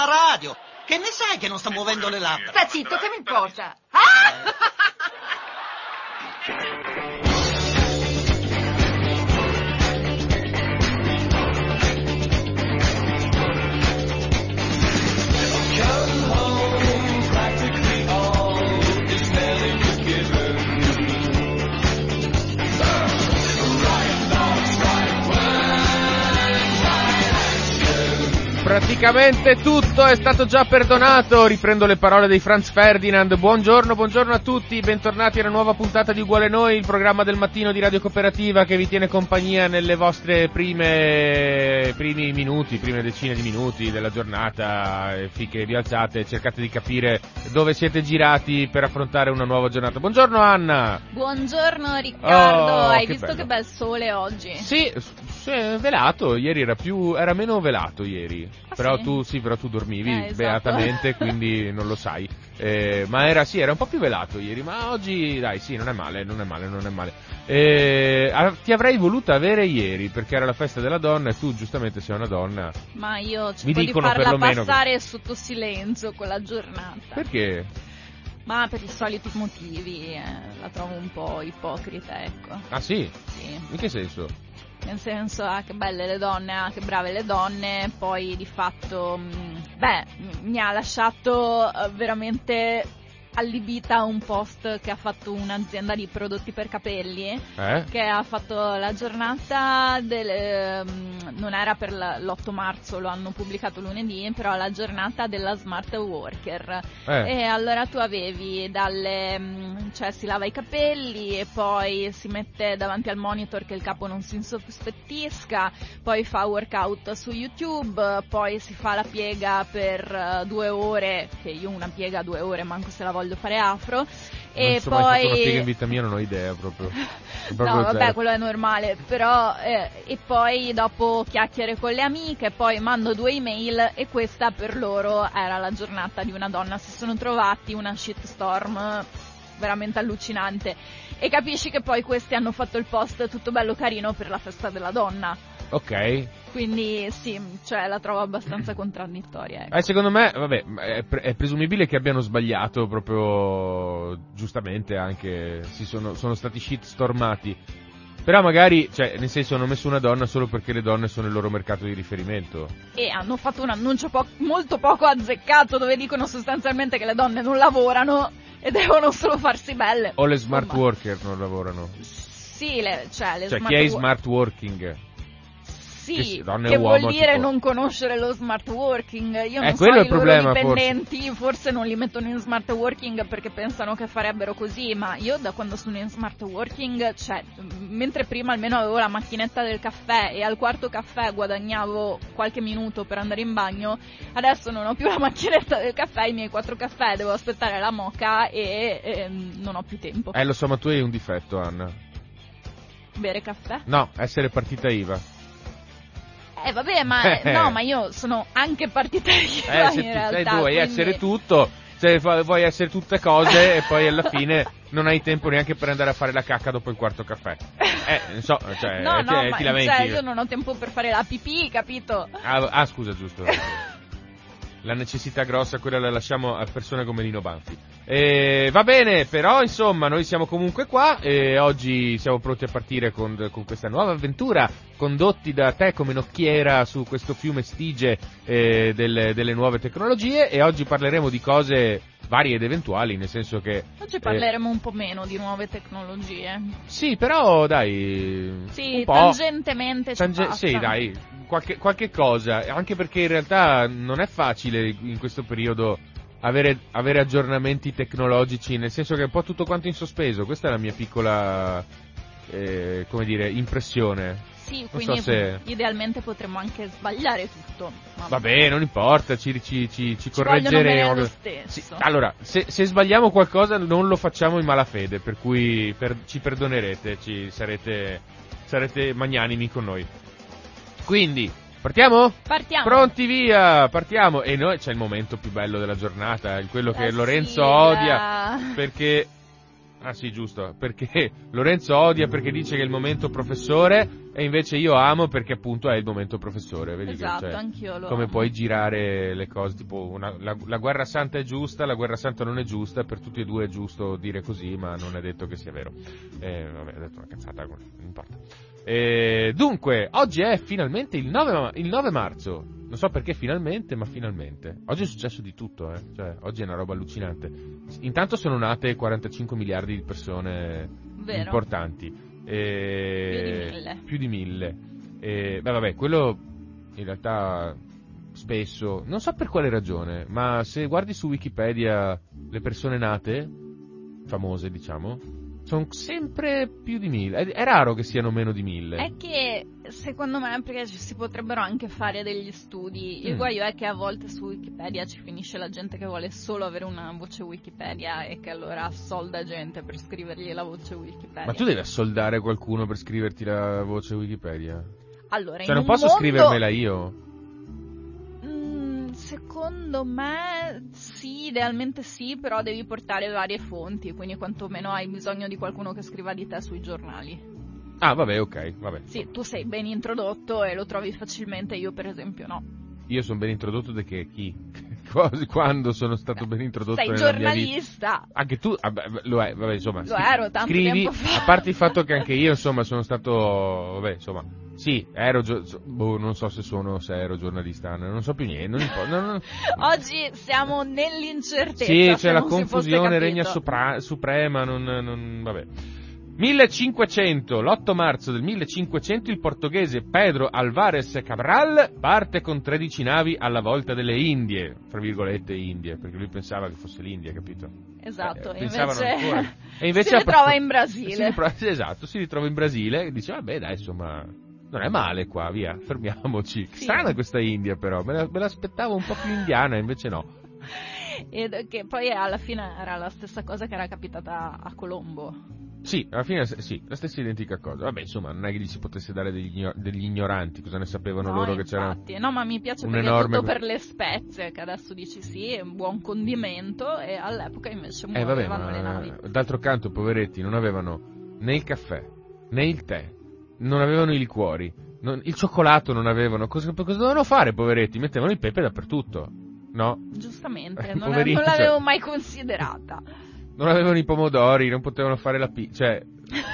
alla radio. Che ne sai che non sta muovendo le labbra? Sta zitto, che mi importa? Ah! Praticamente tutto è stato già perdonato, riprendo le parole di Franz Ferdinand. Buongiorno, buongiorno a tutti, bentornati alla nuova puntata di Uguale Noi, il programma del mattino di Radio Cooperativa che vi tiene compagnia nelle vostre prime primi minuti, prime decine di minuti della giornata, finché vi alzate cercate di capire dove siete girati per affrontare una nuova giornata. Buongiorno Anna! Buongiorno Riccardo, Oh, hai che visto bello. che bel sole oggi? Sì, sì, velato, ieri era più, era meno velato ieri. Ah, però sì? tu, sì, però tu dormivi Eh, esatto. beatamente, quindi non lo sai. Eh, ma era, sì, era un po' più velato ieri, ma oggi, dai, sì, non è male, non è male, non è male. Eh, ti avrei voluto avere ieri, perché era la festa della donna e tu, giustamente, sei una donna. Ma io cerco di dicono farla che- passare sotto silenzio quella giornata. Perché? Ma per i soliti motivi, eh, la trovo un po' ipocrita, ecco. Ah, sì? Sì. In che senso? Nel senso, ah, che belle le donne, ah, che brave le donne, poi di fatto, mh, beh, mi ha lasciato eh, veramente allibita un post che ha fatto un'azienda di prodotti per capelli Eh? che ha fatto la giornata del, ehm, non era per la- l'8 marzo, lo hanno pubblicato lunedì, però la giornata della smart worker. Eh. E allora tu avevi dalle, mm, cioè si lava i capelli e poi si mette davanti al monitor che il capo non si insospettisca, poi fa workout su YouTube, poi si fa la piega per eh, due ore, che io una piega a due ore manco se la voglio fare afro. non E so mai fatto una poi piega in vita mia, non ho idea proprio. Proprio No, vabbè, zero. quello è normale, però eh, e poi dopo chiacchiere con le amiche, poi mando due email e questa per loro era la giornata di una donna, si sono trovati una shitstorm veramente allucinante e capisci che poi questi hanno fatto il post tutto bello carino per la festa della donna. Ok. Quindi sì, cioè la trovo abbastanza contraddittoria. ecco. Eh, secondo me, vabbè, è, pre- è presumibile che abbiano sbagliato proprio giustamente anche, si sono, sono stati shitstormati. Però magari, cioè, nel senso hanno messo una donna solo perché le donne sono il loro mercato di riferimento. E hanno fatto un annuncio po- molto poco azzeccato dove dicono sostanzialmente che le donne non lavorano e devono solo farsi belle. O le smart Insomma, worker non lavorano. Sì, le, cioè le Cioè, smart chi è wo- smart working? Sì, che e vuol dire tipo- non conoscere lo smart working. Io Eh, non so, i problema, loro forse. dipendenti forse. non li mettono in smart working perché pensano che farebbero così, ma io da quando sono in smart working, cioè, mentre prima almeno avevo la macchinetta del caffè e al quarto caffè guadagnavo qualche minuto per andare in bagno, adesso non ho più la macchinetta del caffè, i miei quattro caffè, devo aspettare la moca e, ehm, non ho più tempo. Eh, lo so, ma tu hai un difetto, Anna. Bere caffè? No, essere partita IVA. Eh vabbè, ma Eh. no, ma io sono anche partita Eh, se in tu, realtà. sai, tu vuoi quindi- essere tutto, fa- vuoi essere tutte cose e poi alla fine non hai tempo neanche per andare a fare la cacca dopo il quarto caffè. Eh, non so, cioè, No, ti, no, ti ma lamenti. cioè, io non ho tempo per fare la pipì, capito? Ah, ah, scusa, giusto. La necessità grossa, quella la lasciamo a persone come Lino Banfi. Eh, va bene, però insomma, noi siamo comunque qua e oggi siamo pronti a partire con, con questa nuova avventura, condotti da te come nocchiera su questo fiume stige eh, delle, delle nuove tecnologie e oggi parleremo di cose varie ed eventuali, nel senso che... Oggi eh, parleremo un po' meno di nuove tecnologie. sì, però dai... Sì, un po'. tangentemente ci Tange- sì, dai, qualche, qualche cosa, anche perché in realtà non è facile in questo periodo avere, avere aggiornamenti tecnologici, nel senso che è un po' tutto quanto in sospeso, questa è la mia piccola, eh, come dire, impressione. Sì, Non quindi so se- idealmente potremmo anche sbagliare tutto. ma Vabbè, non importa, ci, ci, ci, ci correggeremo. lo Sì, allora, se, se sbagliamo qualcosa non lo facciamo in malafede, per cui per- ci perdonerete, ci sarete, sarete magnanimi con noi. Quindi, partiamo? Partiamo. Pronti via, partiamo. E noi c'è il momento più bello della giornata, quello che La Lorenzo sigla. odia perché Ah sì, giusto, perché Lorenzo odia perché dice che è il momento professore e invece io amo perché appunto è il momento professore. Vedi esatto, che, cioè, anch'io lo come amo. puoi girare le cose, tipo una- la, la guerra santa è giusta, la guerra santa non è giusta, per tutti e due è giusto dire così, ma non è detto che sia vero. Eh, vabbè, ho detto una cazzata, non importa. Eh, dunque, oggi è finalmente il 9, ma- il 9 marzo. Non so perché finalmente, ma finalmente. Oggi è successo di tutto, eh. Cioè, oggi è una roba allucinante. Intanto sono nate 45 miliardi di persone Vero. importanti. Eh, Più di mille. Più di mille. Eh, beh, vabbè, quello in realtà spesso, non so per quale ragione, ma se guardi su Wikipedia le persone nate, famose diciamo, sono sempre più di mille. È, è raro che siano meno di mille. È che secondo me perché ci si potrebbero anche fare degli studi. Il Mm. guaio è che a volte su Wikipedia ci finisce la gente che vuole solo avere una voce Wikipedia e che allora assolda gente per scrivergli la voce Wikipedia. Ma tu devi assoldare qualcuno per scriverti la voce Wikipedia? Allora, Cioè non posso mondo- scrivermela io? Secondo me sì, idealmente sì, però devi portare varie fonti, quindi quantomeno hai bisogno di qualcuno che scriva di te sui giornali. Ah, vabbè, ok, vabbè. Sì, tu sei ben introdotto e lo trovi facilmente, io per esempio no. Io sono ben introdotto da che chi? Quando sono stato ben introdotto sei giornalista. Anche tu, ah, beh, lo è, vabbè, insomma. Lo ero tanto scrivi, tempo fa. a parte il fatto che anche io, insomma, sono stato, vabbè, insomma, sì, ero, gio- boh, non so se sono, se ero giornalista, non so più niente, non importa. non- non- Oggi siamo nell'incertezza. Sì, c'è la confusione, regna sopra- suprema, non, non- vabbè. 1500, l'8 marzo del 1500, il portoghese Pedro Alvarez Cabral parte con 13 navi alla volta delle Indie, fra virgolette Indie, perché lui pensava che fosse l'India, capito? Esatto, Eh, invece. E invece si ritrova in Brasile. Si ritrova- esatto, si ritrova in Brasile e dice, vabbè dai, insomma, non è male qua, via, fermiamoci. Sì. Strana questa India però, me, la- me l'aspettavo un po' più indiana, invece no. Ed che poi alla fine era la stessa cosa che era capitata a Colombo. Sì, alla fine sì, la stessa identica cosa. Vabbè, insomma, non è che gli si potesse dare degli, degli ignoranti, cosa ne sapevano No, loro che c'era... infatti. No, ma mi piace un perché enorme- tutto per le spezie, che adesso dici sì, è un buon condimento, e all'epoca invece Eh vabbè, muovevano le ma navi. d'altro canto, poveretti, non avevano né il caffè, né il tè, non avevano i liquori, non- il cioccolato non avevano. Cosa, cosa dovevano fare, poveretti? Mettevano il pepe dappertutto, no? Giustamente, Eh, non, non l'avevo cioè. mai considerata. Non avevano i pomodori, non potevano fare la pizza, cioè,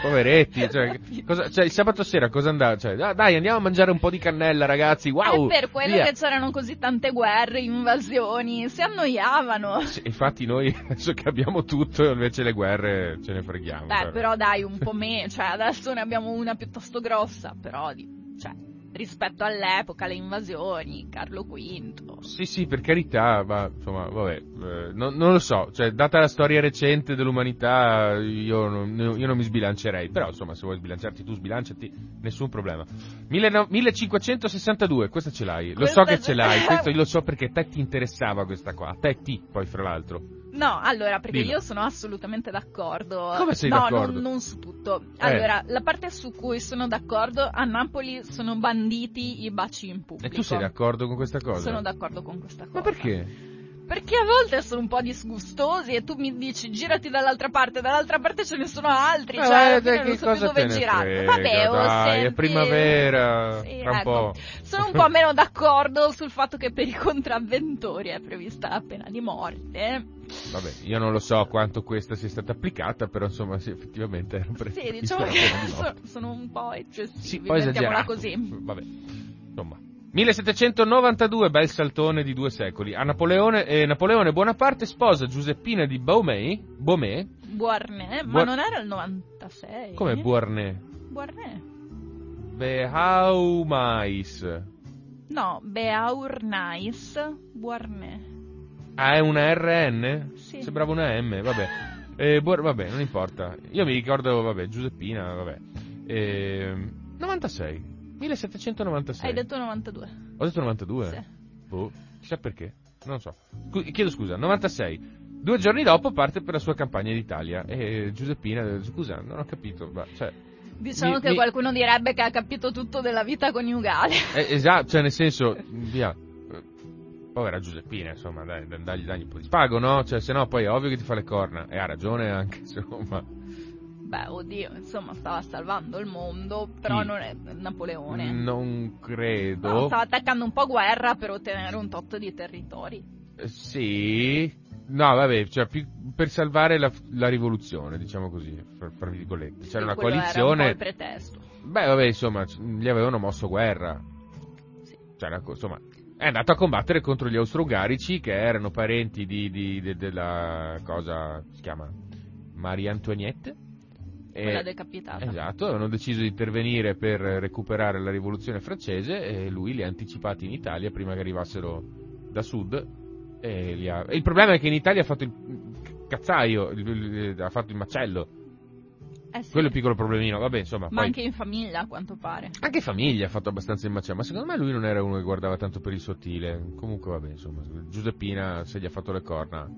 poveretti, cioè, cosa- cioè, il sabato sera cosa andava? Cioè, ah, dai, andiamo a mangiare un po' di cannella, ragazzi, wow! è per quello via. che c'erano così tante guerre, invasioni, si annoiavano. Sì, infatti noi adesso che abbiamo tutto, invece le guerre ce ne freghiamo. Beh, cioè. però dai, un po' meno, cioè adesso ne abbiamo una piuttosto grossa, però cioè, rispetto all'epoca, le invasioni, Carlo V. Sì, sì, per carità, ma insomma, vabbè, eh, non, non lo so, cioè, data la storia recente dell'umanità, io non, io non mi sbilancerei, però insomma, se vuoi sbilanciarti tu, sbilanciati, nessun problema. Mille- 1562, questa ce l'hai, lo Questa so che ce- l'hai, questo io lo so perché te ti interessava questa qua, a te ti, poi fra l'altro. No, allora, perché Dillo. io sono assolutamente d'accordo. Come sei no, d'accordo? Non, non su tutto. Eh. Allora, la parte su cui sono d'accordo, a Napoli sono banditi i baci in pubblico. E tu sei d'accordo con questa cosa? Sono d'accordo con questa cosa. Ma perché? Perché a volte sono un po' disgustosi e tu mi dici girati dall'altra parte, dall'altra parte ce ne sono altri, Eh, cioè alla dai, non so più dove girare. Vabbè, oh, dai, è senti- primavera, Sì, tra un ecco. po'. Sono un po' meno d'accordo sul fatto che per i contravventori è prevista la pena di morte. Vabbè, io non lo so quanto questa sia stata applicata, però insomma sì, effettivamente era prevista Sì, diciamo che sono, sono un po' eccessivi, Sì, poi mettiamola esagerato. così. Vabbè, insomma. 1792, bel saltone di due secoli. A Napoleone, eh, Napoleone Bonaparte sposa Giuseppina di Beaumay, Beaumay Buarnè, ma non era il 96? come Beauharnais, Buarnè. Beaumais. No, Beauharnais, Buarnè. Ah, è una RN? Sì. Sembrava una M, vabbè. Eh, Buar- vabbè, non importa. Io mi ricordo, vabbè, Giuseppina, vabbè. Ehm, 96. 1796. Hai detto 92. Ho detto 92? Sì. Boh, chissà perché. Non so. Chiedo scusa, 96. Due giorni dopo parte per la sua campagna in Italia. E Giuseppina, scusa, non ho capito. Ma, cioè, Diciamo Mi- che mi- qualcuno direbbe che ha capito tutto della vita coniugale. eh, esatto, cioè nel senso, via. Povera Giuseppina, insomma, dai- dagli, dagli un po' di spago, no? Cioè, se no poi è ovvio che ti fa le corna. E ha ragione anche, insomma. Beh, oddio, insomma, stava salvando il mondo, però Chi? non è Napoleone. Non credo. No, stava attaccando un po' guerra per ottenere un tot di territori. Eh, Sì. No, vabbè, cioè, per salvare la, la rivoluzione, diciamo così, fra, virgolette. C'era Sì, una coalizione. Era un pretesto. Beh, vabbè, insomma, gli avevano mosso guerra. Sì. Cioè, una co- insomma, è andato a combattere contro gli austro-ungarici che erano parenti di, di- de- della cosa, si chiama Maria Antoinette. Quella decapitata. Esatto, avevano deciso di intervenire per recuperare la rivoluzione francese e lui li ha anticipati in Italia prima che arrivassero da sud. E ha- e il problema è che in Italia ha fatto il cazzaio, il- ha fatto il macello. Eh sì. Quello è il piccolo problemino, vabbè, insomma. Ma poi- anche in famiglia, a quanto pare. anche famiglia ha fatto abbastanza il macello, ma secondo me lui non era uno che guardava tanto per il sottile. Comunque, vabbè, insomma, Giuseppina, se gli ha fatto le corna,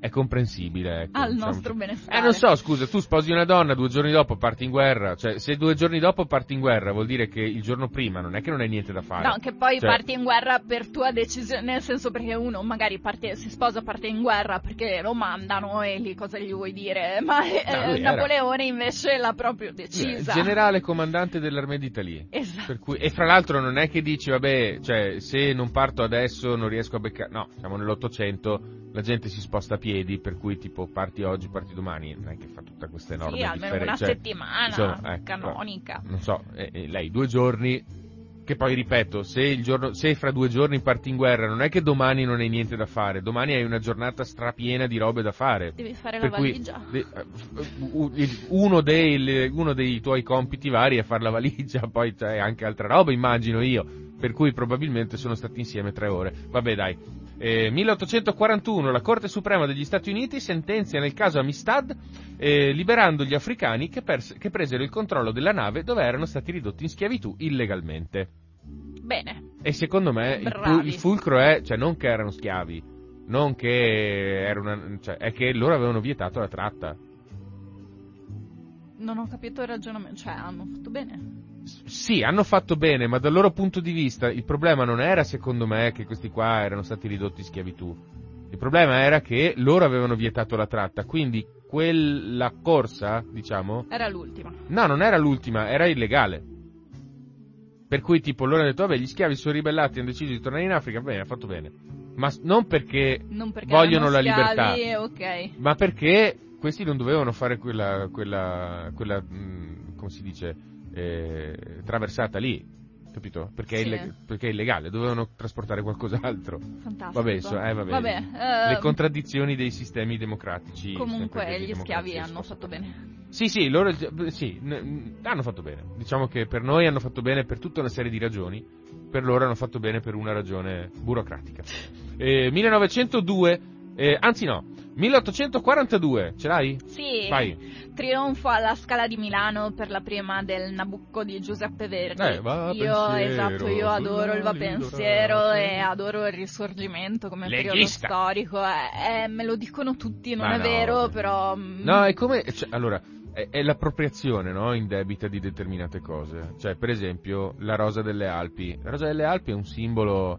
è comprensibile. Ecco, Al diciamo- nostro benestare. Eh, non so, scusa, tu sposi una donna, due giorni dopo parti in guerra. Cioè, se due giorni dopo parti in guerra, vuol dire che il giorno prima non è che non hai niente da fare. No, che poi Cioè- parti in guerra per tua decisione, nel senso perché uno magari parte, si sposa, parte in guerra perché lo mandano e lì cosa gli vuoi dire? Ma eh, No, era- Napoleone invece l'ha proprio Eh, decisa. Generale comandante dell'Armée d'Italie. Esatto. Cui- e fra l'altro non è che dici, vabbè, cioè, se non parto adesso non riesco a beccare. No, siamo nell'Ottocento, la gente si sposta a piedi, per cui tipo parti oggi, parti domani, non è che fa tutta questa enorme Sì, almeno differenza. una Cioè, settimana insomma, ecco, canonica. non so, eh, eh, lei due giorni, che poi ripeto, se, il giorno, se fra due giorni parti in guerra, non è che domani non hai niente da fare, domani hai una giornata strapiena di robe da fare. Devi fare Per la cui valigia. de- eh, uno, dei, uno dei tuoi compiti vari è fare la valigia, poi c'è anche altra roba, immagino io, per cui probabilmente sono stati insieme tre ore. Vabbè dai. Eh, 1841 la Corte Suprema degli Stati Uniti sentenzia nel caso Amistad eh, liberando gli africani che, pers- che presero il controllo della nave dove erano stati ridotti in schiavitù illegalmente. Bene, E secondo me il, il fulcro è, cioè non che erano schiavi, non che era una, cioè, è che loro avevano vietato la tratta. non ho capito il ragionamento, cioè hanno fatto bene. Sì, hanno fatto bene, ma dal loro punto di vista il problema non era, secondo me, che questi qua erano stati ridotti in schiavitù. Il problema era che loro avevano vietato la tratta, quindi quella corsa, diciamo, Era l'ultima. no, non era l'ultima, era illegale. Per cui, tipo, loro hanno detto, vabbè, gli schiavi sono ribellati, hanno deciso di tornare in Africa, bene, ha fatto bene. Ma non perché Non perché Vogliono la libertà. schiavi, Ok. ma perché questi non dovevano fare quella, quella, quella mh, come si dice, eh, traversata lì, capito? Perché, è Sì. illeg- perché è illegale, dovevano trasportare qualcos'altro. Fantastico. Vabbè, so- eh, vabbè. eh, Le contraddizioni dei sistemi democratici. comunque gli schiavi hanno fatto bene. Sì, sì, loro sì, n- hanno fatto bene. Diciamo che per noi hanno fatto bene per tutta una serie di ragioni, per loro hanno fatto bene per una ragione burocratica. Eh, 1902, eh, anzi no, 1842, ce l'hai? Sì, Vai. trionfo alla Scala di Milano per la prima del Nabucco di Giuseppe Verdi. Eh, va io, pensiero, esatto, io adoro il va pensiero e adoro il risorgimento come periodo Leghista. storico. Eh, eh, me lo dicono tutti, non Ma è no, vero, però... mm, No, è come, cioè, allora, è, è l'appropriazione, no, indebita di determinate cose. Cioè, per esempio, la rosa delle Alpi. La rosa delle Alpi è un simbolo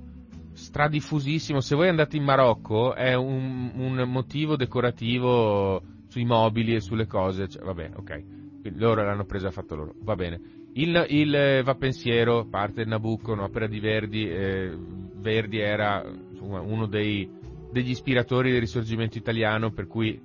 stradifusissimo. Se voi andate in Marocco, è un, un motivo decorativo sui mobili e sulle cose. Cioè, vabbè, ok. Quindi loro l'hanno presa e fatto loro. Va bene. Il, il eh, va pensiero, parte il Nabucco, un'opera di Verdi. eh, Verdi era insomma, uno dei, degli ispiratori del risorgimento italiano, per cui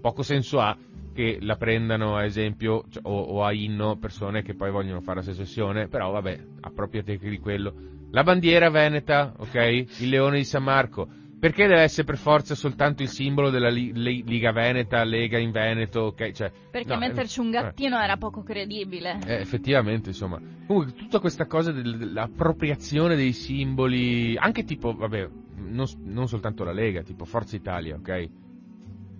poco senso ha che la prendano a esempio cioè, o, o a inno persone che poi vogliono fare la secessione, però vabbè, appropriate di quello. La bandiera veneta, ok? Il leone di San Marco. Perché deve essere per forza soltanto il simbolo della li- li- Liga Veneta, Lega in Veneto, ok? Cioè, Perché no, metterci un eh, gattino era poco credibile. eh, effettivamente, insomma. Comunque, tutta questa cosa del- dell'appropriazione dei simboli, anche tipo, vabbè, non, non soltanto la Lega, tipo Forza Italia, ok?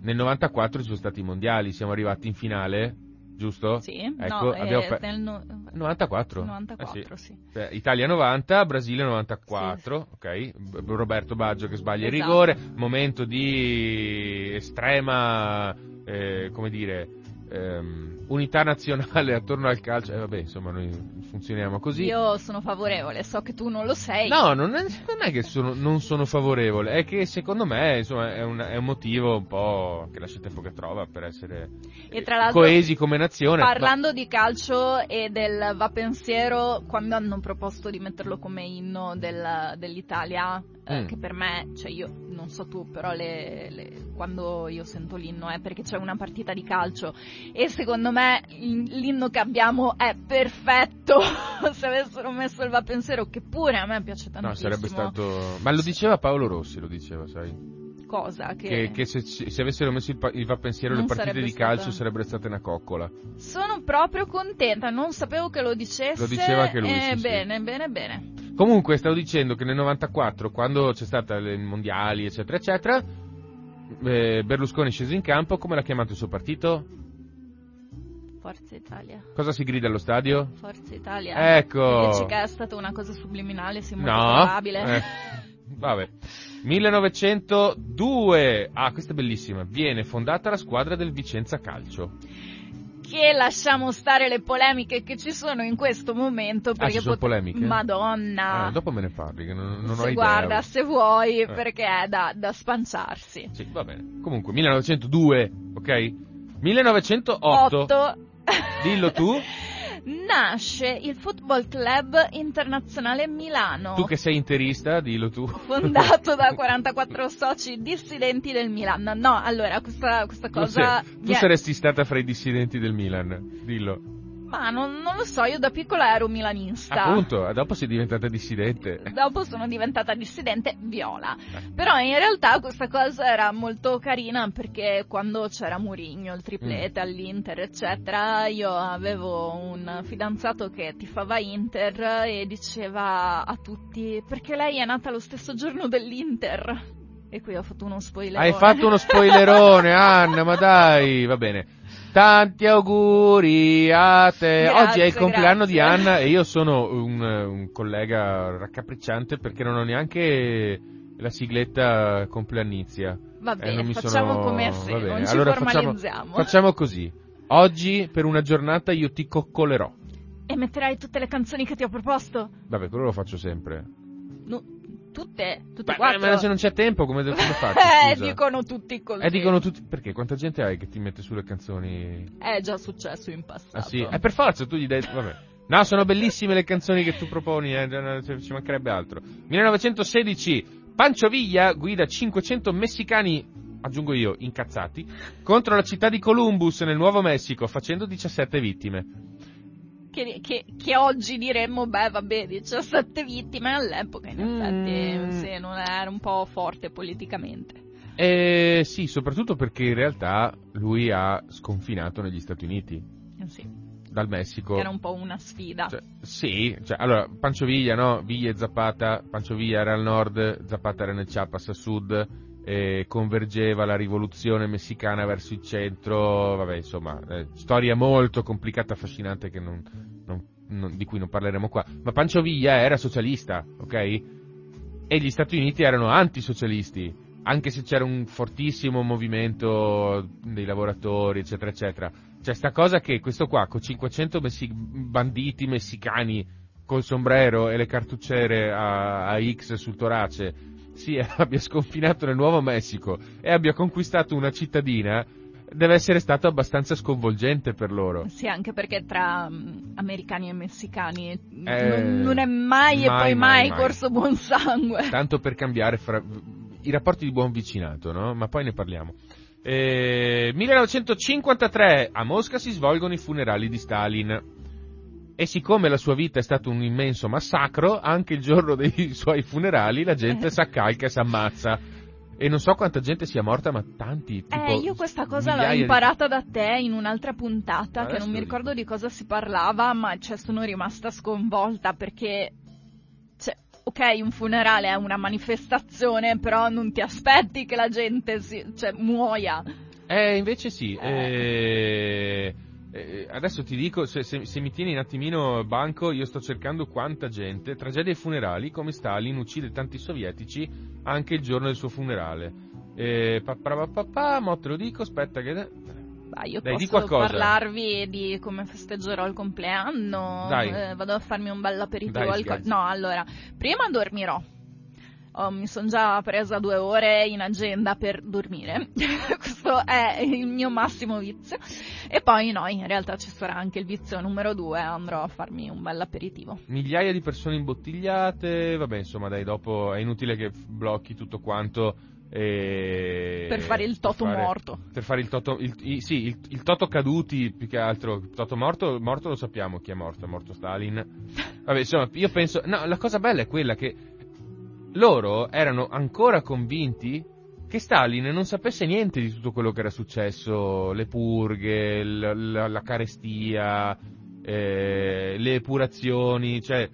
Nel 94 ci sono stati i mondiali, siamo arrivati in finale, giusto? Sì, Ecco, no, abbiamo eh, pe- nel no- 94? 94, Eh sì. sì. Cioè, Italia 90, Brasile 94, ok? B- Roberto Baggio che sbaglia il Esatto. rigore, momento di estrema, eh, come dire, ehm, unità nazionale attorno al calcio. E vabbè, insomma, noi funzioniamo così. Io sono favorevole, so che tu non lo sei. No, non è, non è che sono, non sono favorevole, è che secondo me insomma, è, un, è un motivo un po' che lascia tempo che trova per essere E tra coesi come nazione. ma- Parlando di calcio e del va pensiero, quando hanno proposto di metterlo come inno del- dell'Italia, eh, Mm. che per me, cioè io non so tu, però le- le- quando io sento l'inno è perché c'è una partita di calcio e secondo me il- l'inno che abbiamo è perfetto. Se avessero messo il va pensiero, che pure a me piace tantissimo. No, sarebbe stato. Ma lo diceva Paolo Rossi, lo diceva, sai? Cosa che, Che, che se, se avessero messo il, il va pensiero le partite di calcio stata- sarebbero state una coccola. sono proprio contenta, non sapevo che lo dicesse. Lo diceva anche lui, Eh, sì, sì. bene, bene, bene. Comunque, stavo dicendo che nel 94, quando c'è stata i mondiali, eccetera, eccetera, eh, Berlusconi è sceso in campo. Come l'ha chiamato il suo partito? Forza Italia. Cosa si grida allo stadio? Forza Italia. Ecco. Dici che è stata una cosa subliminale, molto No. probabile. Eh, vabbè. 1902. Ah, questa è bellissima. Viene fondata la squadra del Vicenza Calcio. Che lasciamo stare le polemiche che ci sono in questo momento. Perché Ah, ci sono pot- polemiche? Madonna. Ah, dopo me ne parli, che non, non ho Se idea. guarda, se vuoi, Eh. perché è da, da spanciarsi. Sì, va bene. Comunque, 1902, ok? 1908. Otto. Dillo tu. Nasce il Football Club Internazionale Milano. Tu che sei interista, dillo tu. fondato da 44 soci dissidenti del Milan. No, allora, questa, questa Tu, cosa... sei- tu saresti stata fra i dissidenti del Milan, dillo. Ma non, non lo so, io da piccola ero milanista. Appunto, dopo sei diventata dissidente. Dopo sono diventata dissidente viola. Però in realtà questa cosa era molto carina perché quando c'era Mourinho, il triplete all'Inter, eccetera, io avevo un fidanzato che tifava Inter e diceva a tutti perché lei è nata lo stesso giorno dell'Inter. E qui ho fatto uno spoiler. Hai fatto uno spoilerone, Anna, ma dai, va bene. Tanti auguri a te. Grazie, Oggi è il compleanno grazie. di Anna e io sono un, un collega raccapricciante perché non ho neanche la sigletta compleannizia. Va Eh, bene, non mi facciamo sono- come se non ci Allora facciamo, formalizziamo. facciamo così. Oggi, per una giornata, io ti coccolerò. E metterai tutte le canzoni che ti ho proposto? Vabbè, quello lo faccio sempre. No, tutte? Tutte quattro? ma se non c'è tempo, come, come faccio? eh, dicono tutti così. Eh, dicono tutti. Perché? Quanta gente hai che ti mette sulle canzoni? È già successo in passato. Ah sì? Eh, per forza, tu gli dai... Vabbè. No, sono bellissime le canzoni che tu proponi, eh, ci mancherebbe altro. 1916, Pancho Villa guida 500 messicani, aggiungo io, incazzati, contro la città di Columbus nel Nuovo Messico, facendo 17 vittime. Che, che- che oggi diremmo, beh, vabbè, 17 vittime all'epoca, in effetti, Mm. sì, non era un po' forte politicamente. Eh sì, soprattutto perché in realtà lui ha sconfinato negli Stati Uniti, Eh Sì, dal Messico. era un po' una sfida. Cioè, sì, cioè, allora, Pancho Villa, no? Villa e Zapata, Pancho Villa era al nord, Zapata era nel Chiapas a sud, e convergeva la rivoluzione messicana verso il centro, vabbè, insomma, eh, storia molto complicata, affascinante non, non- non- di cui non parleremo qua. Ma Pancho Villa era socialista, ok? E gli Stati Uniti erano antisocialisti, anche se c'era un fortissimo movimento dei lavoratori, eccetera, eccetera. C'è sta cosa che questo qua, con 500 messi- banditi messicani col sombrero e le cartucciere a, a X sul torace, si abbia sconfinato nel Nuovo Messico e abbia conquistato una cittadina, deve essere stato abbastanza sconvolgente per loro. Sì, anche perché tra mm, americani e messicani Eh, non, non è mai, e mai, poi mai, mai, mai. corso buon sangue. Tanto per cambiare fra- i rapporti di buon vicinato, no? Ma poi ne parliamo. Eh, 1953 a Mosca si svolgono i funerali di Stalin. E siccome la sua vita è stato un immenso massacro, anche il giorno dei suoi funerali la gente si accalca e si ammazza. E non so quanta gente sia morta, ma tanti. Tipo, eh, io questa cosa l'ho migliaia di- imparata da te in un'altra puntata, che Adesso non mi ricordo di cosa si parlava, ma cioè, sono rimasta sconvolta perché, cioè, ok, un funerale è una manifestazione, però non ti aspetti che la gente si, cioè, muoia. Eh, invece sì. Eh. eh, eh, adesso ti dico, se, se- se mi tieni un attimino banco, io sto cercando quanta gente, tragedie funerali, come Stalin uccide tanti sovietici anche il giorno del suo funerale. Eh, pa, pa, pa, pa, pa, mo te lo dico, aspetta che... Dai, io Dai, posso parlarvi di come festeggerò il compleanno. Dai. eh, vado a farmi un bel aperitivo Dai, al. No, allora, prima dormirò. Oh, mi sono già presa due ore in agenda per dormire. Questo è il mio massimo vizio. E poi no, in realtà ci sarà anche il vizio numero due, andrò a farmi un bel aperitivo. Migliaia di persone imbottigliate, vabbè, insomma, dai, dopo è inutile che blocchi tutto quanto. e- Per fare il toto per fare- morto. Per fare il toto, il, i- sì, il, il toto caduti più che altro. Il toto morto, morto lo sappiamo chi è morto, è morto Stalin. Vabbè, insomma, io penso, no, la cosa bella è quella che loro erano ancora convinti che Stalin non sapesse niente di tutto quello che era successo, le purghe, l- la, la carestia, eh, le epurazioni, cioè...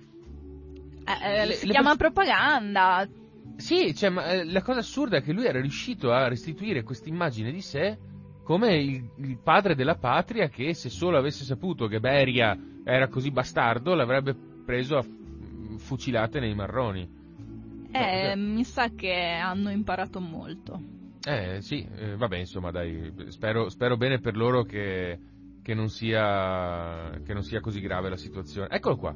Eh, eh, Le- si le chiama pers- propaganda. Sì, cioè, ma, eh, la cosa assurda è che lui era riuscito a restituire questa immagine di sé come il, il padre della patria che se solo avesse saputo che Beria era così bastardo l'avrebbe preso a f- fucilate nei marroni. Eh, mi sa che hanno imparato molto. Eh sì, eh, vabbè insomma dai, spero, spero bene per loro che, che non sia, che non sia così grave la situazione. Eccolo qua.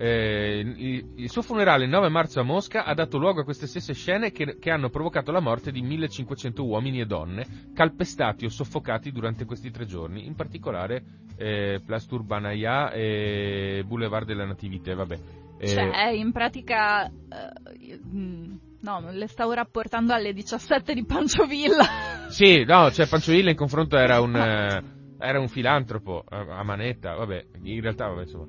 Eh, il, il suo funerale il 9 marzo a Mosca ha dato luogo a queste stesse scene che, che hanno provocato la morte di 1500 uomini e donne calpestati o soffocati durante questi tre giorni, in particolare eh, Place Turbanaya e Boulevard della Nativité, vabbè. Eh, Cioè, in pratica, eh, mm, no, le stavo rapportando alle 17 di Panciovilla. Sì, no, cioè Panciovilla in confronto era un, eh, era un filantropo a, a manetta, vabbè, in realtà, vabbè, insomma.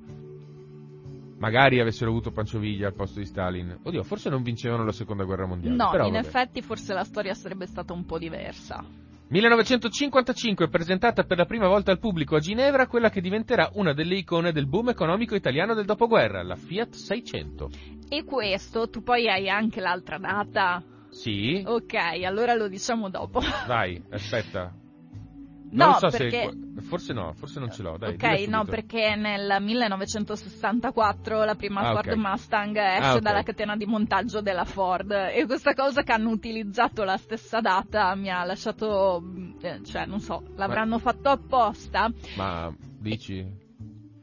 Magari avessero avuto Pancioviglia al posto di Stalin. Oddio, forse non vincevano la seconda guerra mondiale. No, però in vabbè. effetti forse la storia sarebbe stata un po' diversa. 1955 presentata per la prima volta al pubblico a Ginevra quella che diventerà una delle icone del boom economico italiano del dopoguerra, la Fiat 600. E questo, tu poi hai anche l'altra data. Sì, Ok, allora lo diciamo dopo. vai, aspetta. No, Non so perché- se... Forse no, forse non ce l'ho, dai. ok, no, perché nel 1964 la prima Ah, Ford ok. Mustang esce Ah, ok. dalla catena di montaggio della Ford e questa cosa che hanno utilizzato la stessa data mi ha lasciato, eh, cioè non so, l'avranno fatto apposta. Ma dici?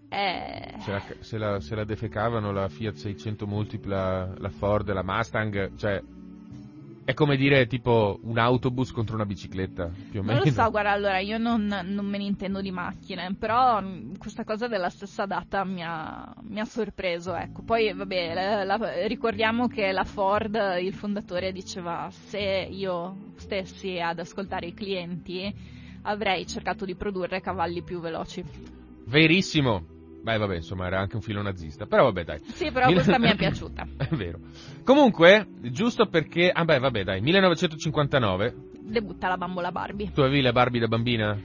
Eh, Se la, se la- se la defecavano la Fiat 600 Multipla, la Ford, la Mustang, cioè è come dire tipo un autobus contro una bicicletta, più o Non meno. lo so, guarda, allora io non, non me ne intendo di macchine, però mh, questa cosa della stessa data mi ha, mi ha sorpreso, ecco. Poi, vabbè, la- la- ricordiamo che la Ford, il fondatore, diceva se io stessi ad ascoltare i clienti avrei cercato di produrre cavalli più veloci. Verissimo. Beh, vabbè, insomma, era anche un filo nazista, però vabbè, dai. Sì, però Mil- questa mi è piaciuta. È vero. Comunque, giusto perché ah beh, vabbè, dai, 1959, Debutta la bambola Barbie. tu avevi le Barbie da bambina?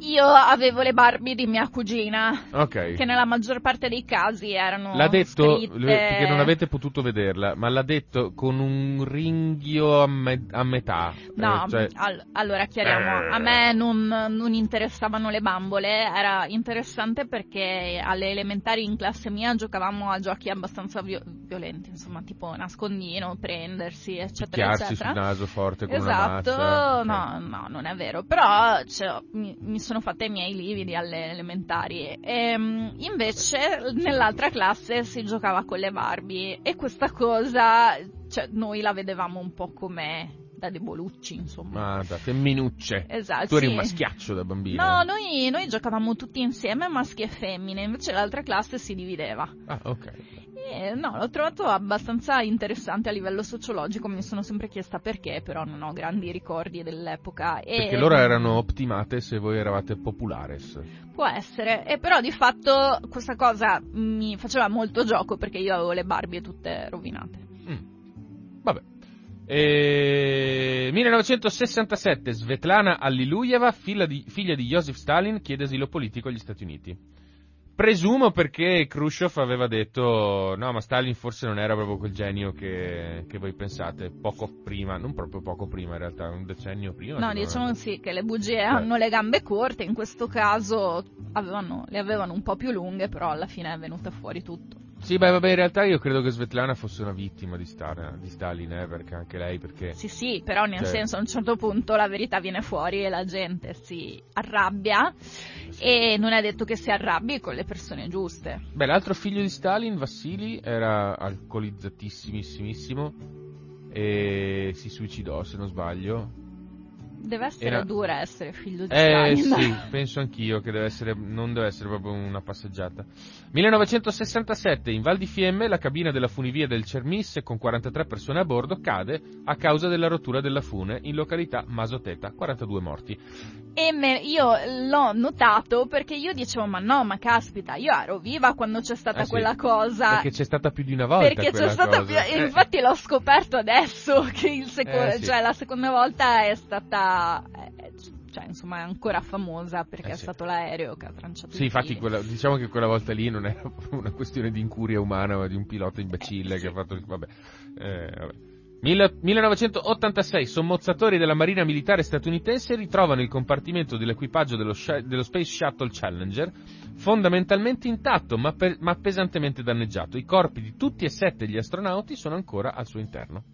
Io avevo le Barbie di mia cugina, Ok. che nella maggior parte dei casi erano L'ha detto, scritte- perché non avete potuto vederla, ma l'ha detto con un ringhio a, me- a metà. No, Eh, cioè- al- allora chiariamo, a me non, non interessavano le bambole, era interessante perché alle elementari in classe mia giocavamo a giochi abbastanza vio- violenti, insomma tipo nascondino, prendersi, eccetera, eccetera. sul naso forte con Esatto, una mazza. no, no, non è vero, però cioè, mi, mi sono fatte i miei lividi alle elementari. Ehm, invece nell'altra classe si giocava con le Barbie e questa cosa, cioè, noi la vedevamo un po' come da debolucci, insomma. Ma da femminucce. Esatto. Tu eri sì. un maschiaccio da bambina. No, noi, noi giocavamo tutti insieme, maschi e femmine, invece l'altra classe si divideva. Ah, ok. E, no, l'ho trovato abbastanza interessante a livello sociologico, mi sono sempre chiesta perché, però non ho grandi ricordi dell'epoca. E, Perché loro erano optimate se voi eravate populares. Può essere, e però di fatto questa cosa mi faceva molto gioco perché io avevo le Barbie tutte rovinate. Mm. Vabbè. E... 1967, Svetlana Allilujeva, figlia di, figlia di Joseph Stalin, chiede asilo politico agli Stati Uniti. Presumo perché Khrushchev aveva detto no, ma Stalin forse non era proprio quel genio che, che voi pensate, poco prima, non proprio poco prima in realtà, un decennio prima. No, diciamo me. sì che le bugie hanno le gambe corte, in questo caso avevano- le avevano un po' più lunghe, però alla fine è venuta fuori tutto. Sì, beh, vabbè, in realtà io credo che Svetlana fosse una vittima di, Star, di Stalin, eh, perché anche lei, perché... Sì, sì, però nel Cioè- senso a un certo punto la verità viene fuori e la gente si arrabbia e non è detto che si arrabbi con le persone giuste. Beh, l'altro figlio di Stalin, Vassili, era alcolizzatissimissimo e si suicidò, se non sbaglio. Deve essere Era- dura essere figlio di Eh Stalin. sì, penso anch'io che deve essere, non deve essere proprio una passeggiata. 1967, in Val di Fiemme, la cabina della funivia del Cermis con 43 persone a bordo cade a causa della rottura della fune in località Masoteta, 42 morti. E me- io l'ho notato perché io dicevo ma no, ma caspita, io ero viva quando c'è stata Eh sì, quella cosa. Perché c'è stata più di una volta Perché c'è stata cosa. più... Eh, infatti l'ho scoperto adesso che il seco- Eh, sì. cioè, la seconda volta è stata eh, cioè insomma è ancora famosa perché Eh, è sì. stato l'aereo che ha tranciato Sì, infatti quella- diciamo che quella volta lì non era una questione di incuria umana, ma di un pilota imbecille Eh, sì. che ha fatto... Vabbè. Eh, vabbè. Mille- 1986, sommozzatori della Marina Militare statunitense ritrovano il compartimento dell'equipaggio dello, dello Space Shuttle Challenger fondamentalmente intatto ma, pe- ma pesantemente danneggiato. I corpi di tutti e sette gli astronauti sono ancora al suo interno.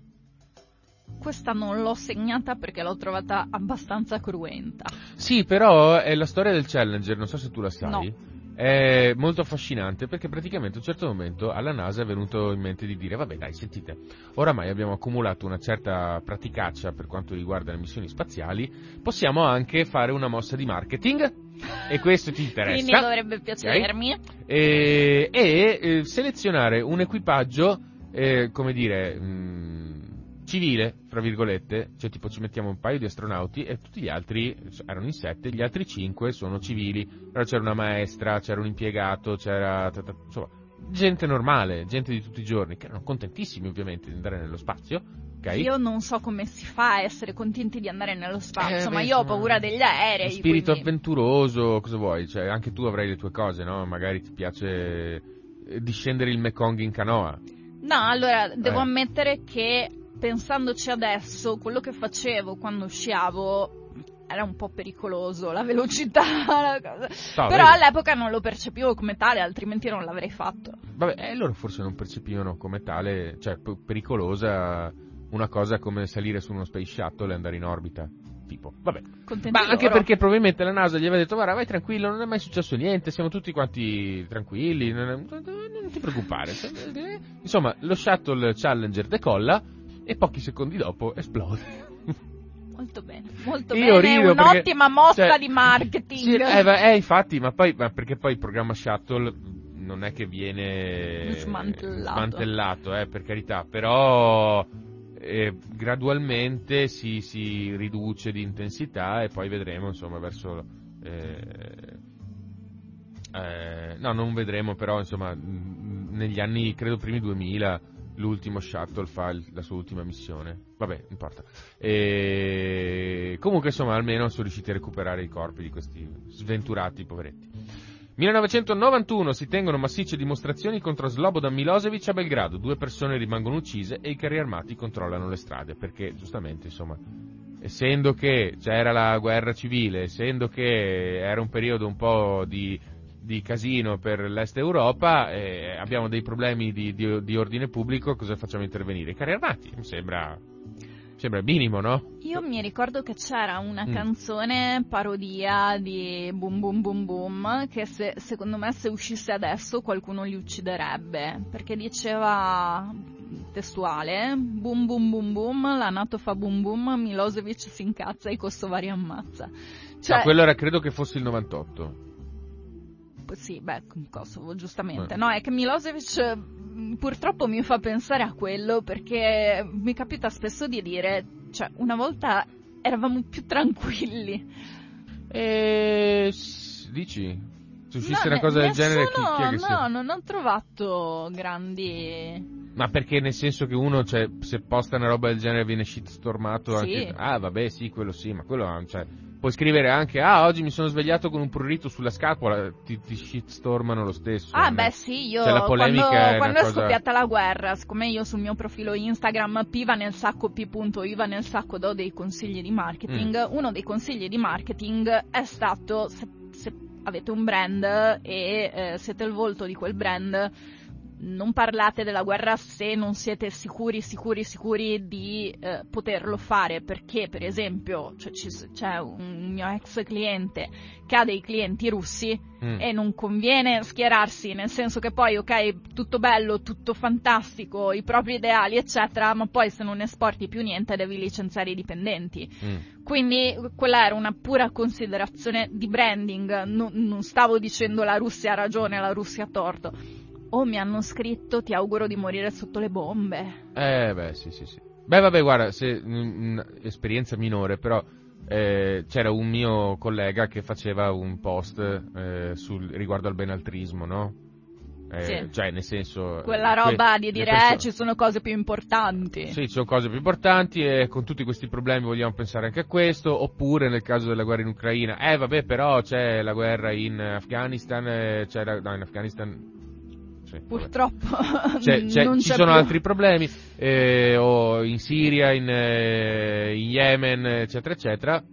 Questa non l'ho segnata perché l'ho trovata abbastanza cruenta. Sì, però è la storia del Challenger, non so se tu la sai. No. È molto affascinante perché praticamente a un certo momento alla NASA è venuto in mente di dire vabbè dai sentite, oramai abbiamo accumulato una certa praticaccia per quanto riguarda le missioni spaziali, possiamo anche fare una mossa di marketing e questo ti interessa. Quindi dovrebbe piacermi. e, e, eh, selezionare un equipaggio, eh, come dire, mh, civile, fra virgolette, cioè tipo ci mettiamo un paio di astronauti e tutti gli altri erano in sette, gli altri cinque sono civili, però c'era una maestra, c'era un impiegato, c'era, insomma, gente normale, gente di tutti i giorni, che erano contentissimi ovviamente di andare nello spazio, ok? Io non so come si fa a essere contenti di andare nello spazio, Eh, ma beh, io ho paura degli aerei. Spirito quindi- avventuroso, cosa vuoi? Cioè, anche tu avrai le tue cose, no? Magari ti piace eh, discendere il Mekong in canoa. No, allora devo Eh. ammettere che pensandoci adesso, quello che facevo quando sciavo era un po' pericoloso, la velocità, la. No, Però vedi? all'epoca non lo percepivo come tale, altrimenti non l'avrei fatto. Vabbè, eh, loro forse non percepivano come tale, cioè p- pericolosa una cosa come salire su uno space shuttle e andare in orbita. Tipo, vabbè. Contenti Ma anche loro. perché probabilmente la NASA gli aveva detto guarda vai tranquillo, non è mai successo niente, siamo tutti quanti tranquilli, non, è- non ti preoccupare. Insomma, lo shuttle Challenger decolla e pochi secondi dopo esplode. Molto bene, molto Io bene, perché- un'ottima mossa cioè, di marketing. Sì, eh, eh, infatti, ma poi ma perché poi il programma Shuttle non è che viene Smantellato. smantellato, eh, per carità, però eh, gradualmente si, si riduce di intensità e poi vedremo, insomma, verso eh, eh, no, non vedremo, però, insomma, negli anni, credo primi 2000, l'ultimo shuttle fa il- la sua ultima missione. Vabbè, non importa. E comunque, insomma, almeno sono riusciti a recuperare i corpi di questi sventurati poveretti. 1991 si tengono massicce dimostrazioni contro Slobodan Milosevic a Belgrado. Due persone rimangono uccise e i carri armati controllano le strade perché, giustamente, insomma, essendo che c'era la guerra civile, essendo che era un periodo un po' di, di casino per l'est Europa, eh, abbiamo dei problemi di, di- di ordine pubblico, cosa facciamo intervenire? I carri armati, mi sembra, mi sembra minimo, no? Io mi ricordo che c'era una Mm. canzone parodia di Boom Boom Boom Boom che se- secondo me se uscisse adesso qualcuno li ucciderebbe perché diceva testuale Boom Boom Boom Boom la NATO fa boom boom Milosevic si incazza e i kosovari ammazza cioè No, quello era, credo che fosse il 98. Sì beh Kosovo giustamente Beh. no è che Milosevic purtroppo mi fa pensare a quello perché mi capita spesso di dire cioè una volta eravamo più tranquilli E... dici? Se uscisse No, una ne- cosa del genere, chi, chi è che no, sia? non ho trovato grandi Ma perché nel senso che uno, cioè, se posta una roba del genere viene shitstormato Sì. anche... Ah, vabbè, sì, quello sì, ma quello... Cioè, puoi scrivere anche, ah, oggi mi sono svegliato con un prurito sulla scapola, ti, ti shitstormano lo stesso. Ah, beh, sì, io Cioè, quando, è quando è cosa- scoppiata la guerra, siccome io sul mio profilo Instagram piva nel sacco p.iva nel sacco do dei consigli di marketing, Mm. uno dei consigli di marketing è stato se, se avete un brand e eh, siete il volto di quel brand non parlate della guerra se non siete sicuri, sicuri, sicuri di eh, poterlo fare, perché per esempio cioè, c'è un mio ex cliente che ha dei clienti russi mm. e non conviene schierarsi, nel senso che poi ok, tutto bello, tutto fantastico, i propri ideali eccetera, ma poi se non esporti più niente devi licenziare i dipendenti. Mm. Quindi quella era una pura considerazione di branding, non, non stavo dicendo la Russia ha ragione, la Russia ha torto Oh, mi hanno scritto, ti auguro di morire sotto le bombe. Eh, beh, sì, sì, sì. Beh, vabbè, guarda, se, esperienza minore, però eh, c'era un mio collega che faceva un post eh, sul, riguardo al benaltrismo, no? Eh, sì. Cioè, nel senso... Quella roba que- di dire, perso- eh, ci sono cose più importanti. Sì, ci sono cose più importanti e con tutti questi problemi vogliamo pensare anche a questo, oppure nel caso della guerra in Ucraina, eh vabbè, però c'è la guerra in Afghanistan, eh, c'era, no, in Afghanistan sì, Purtroppo c'è, c'è, ci sono più. altri problemi, eh, o in Siria, in, eh, in, Yemen, eccetera, eccetera.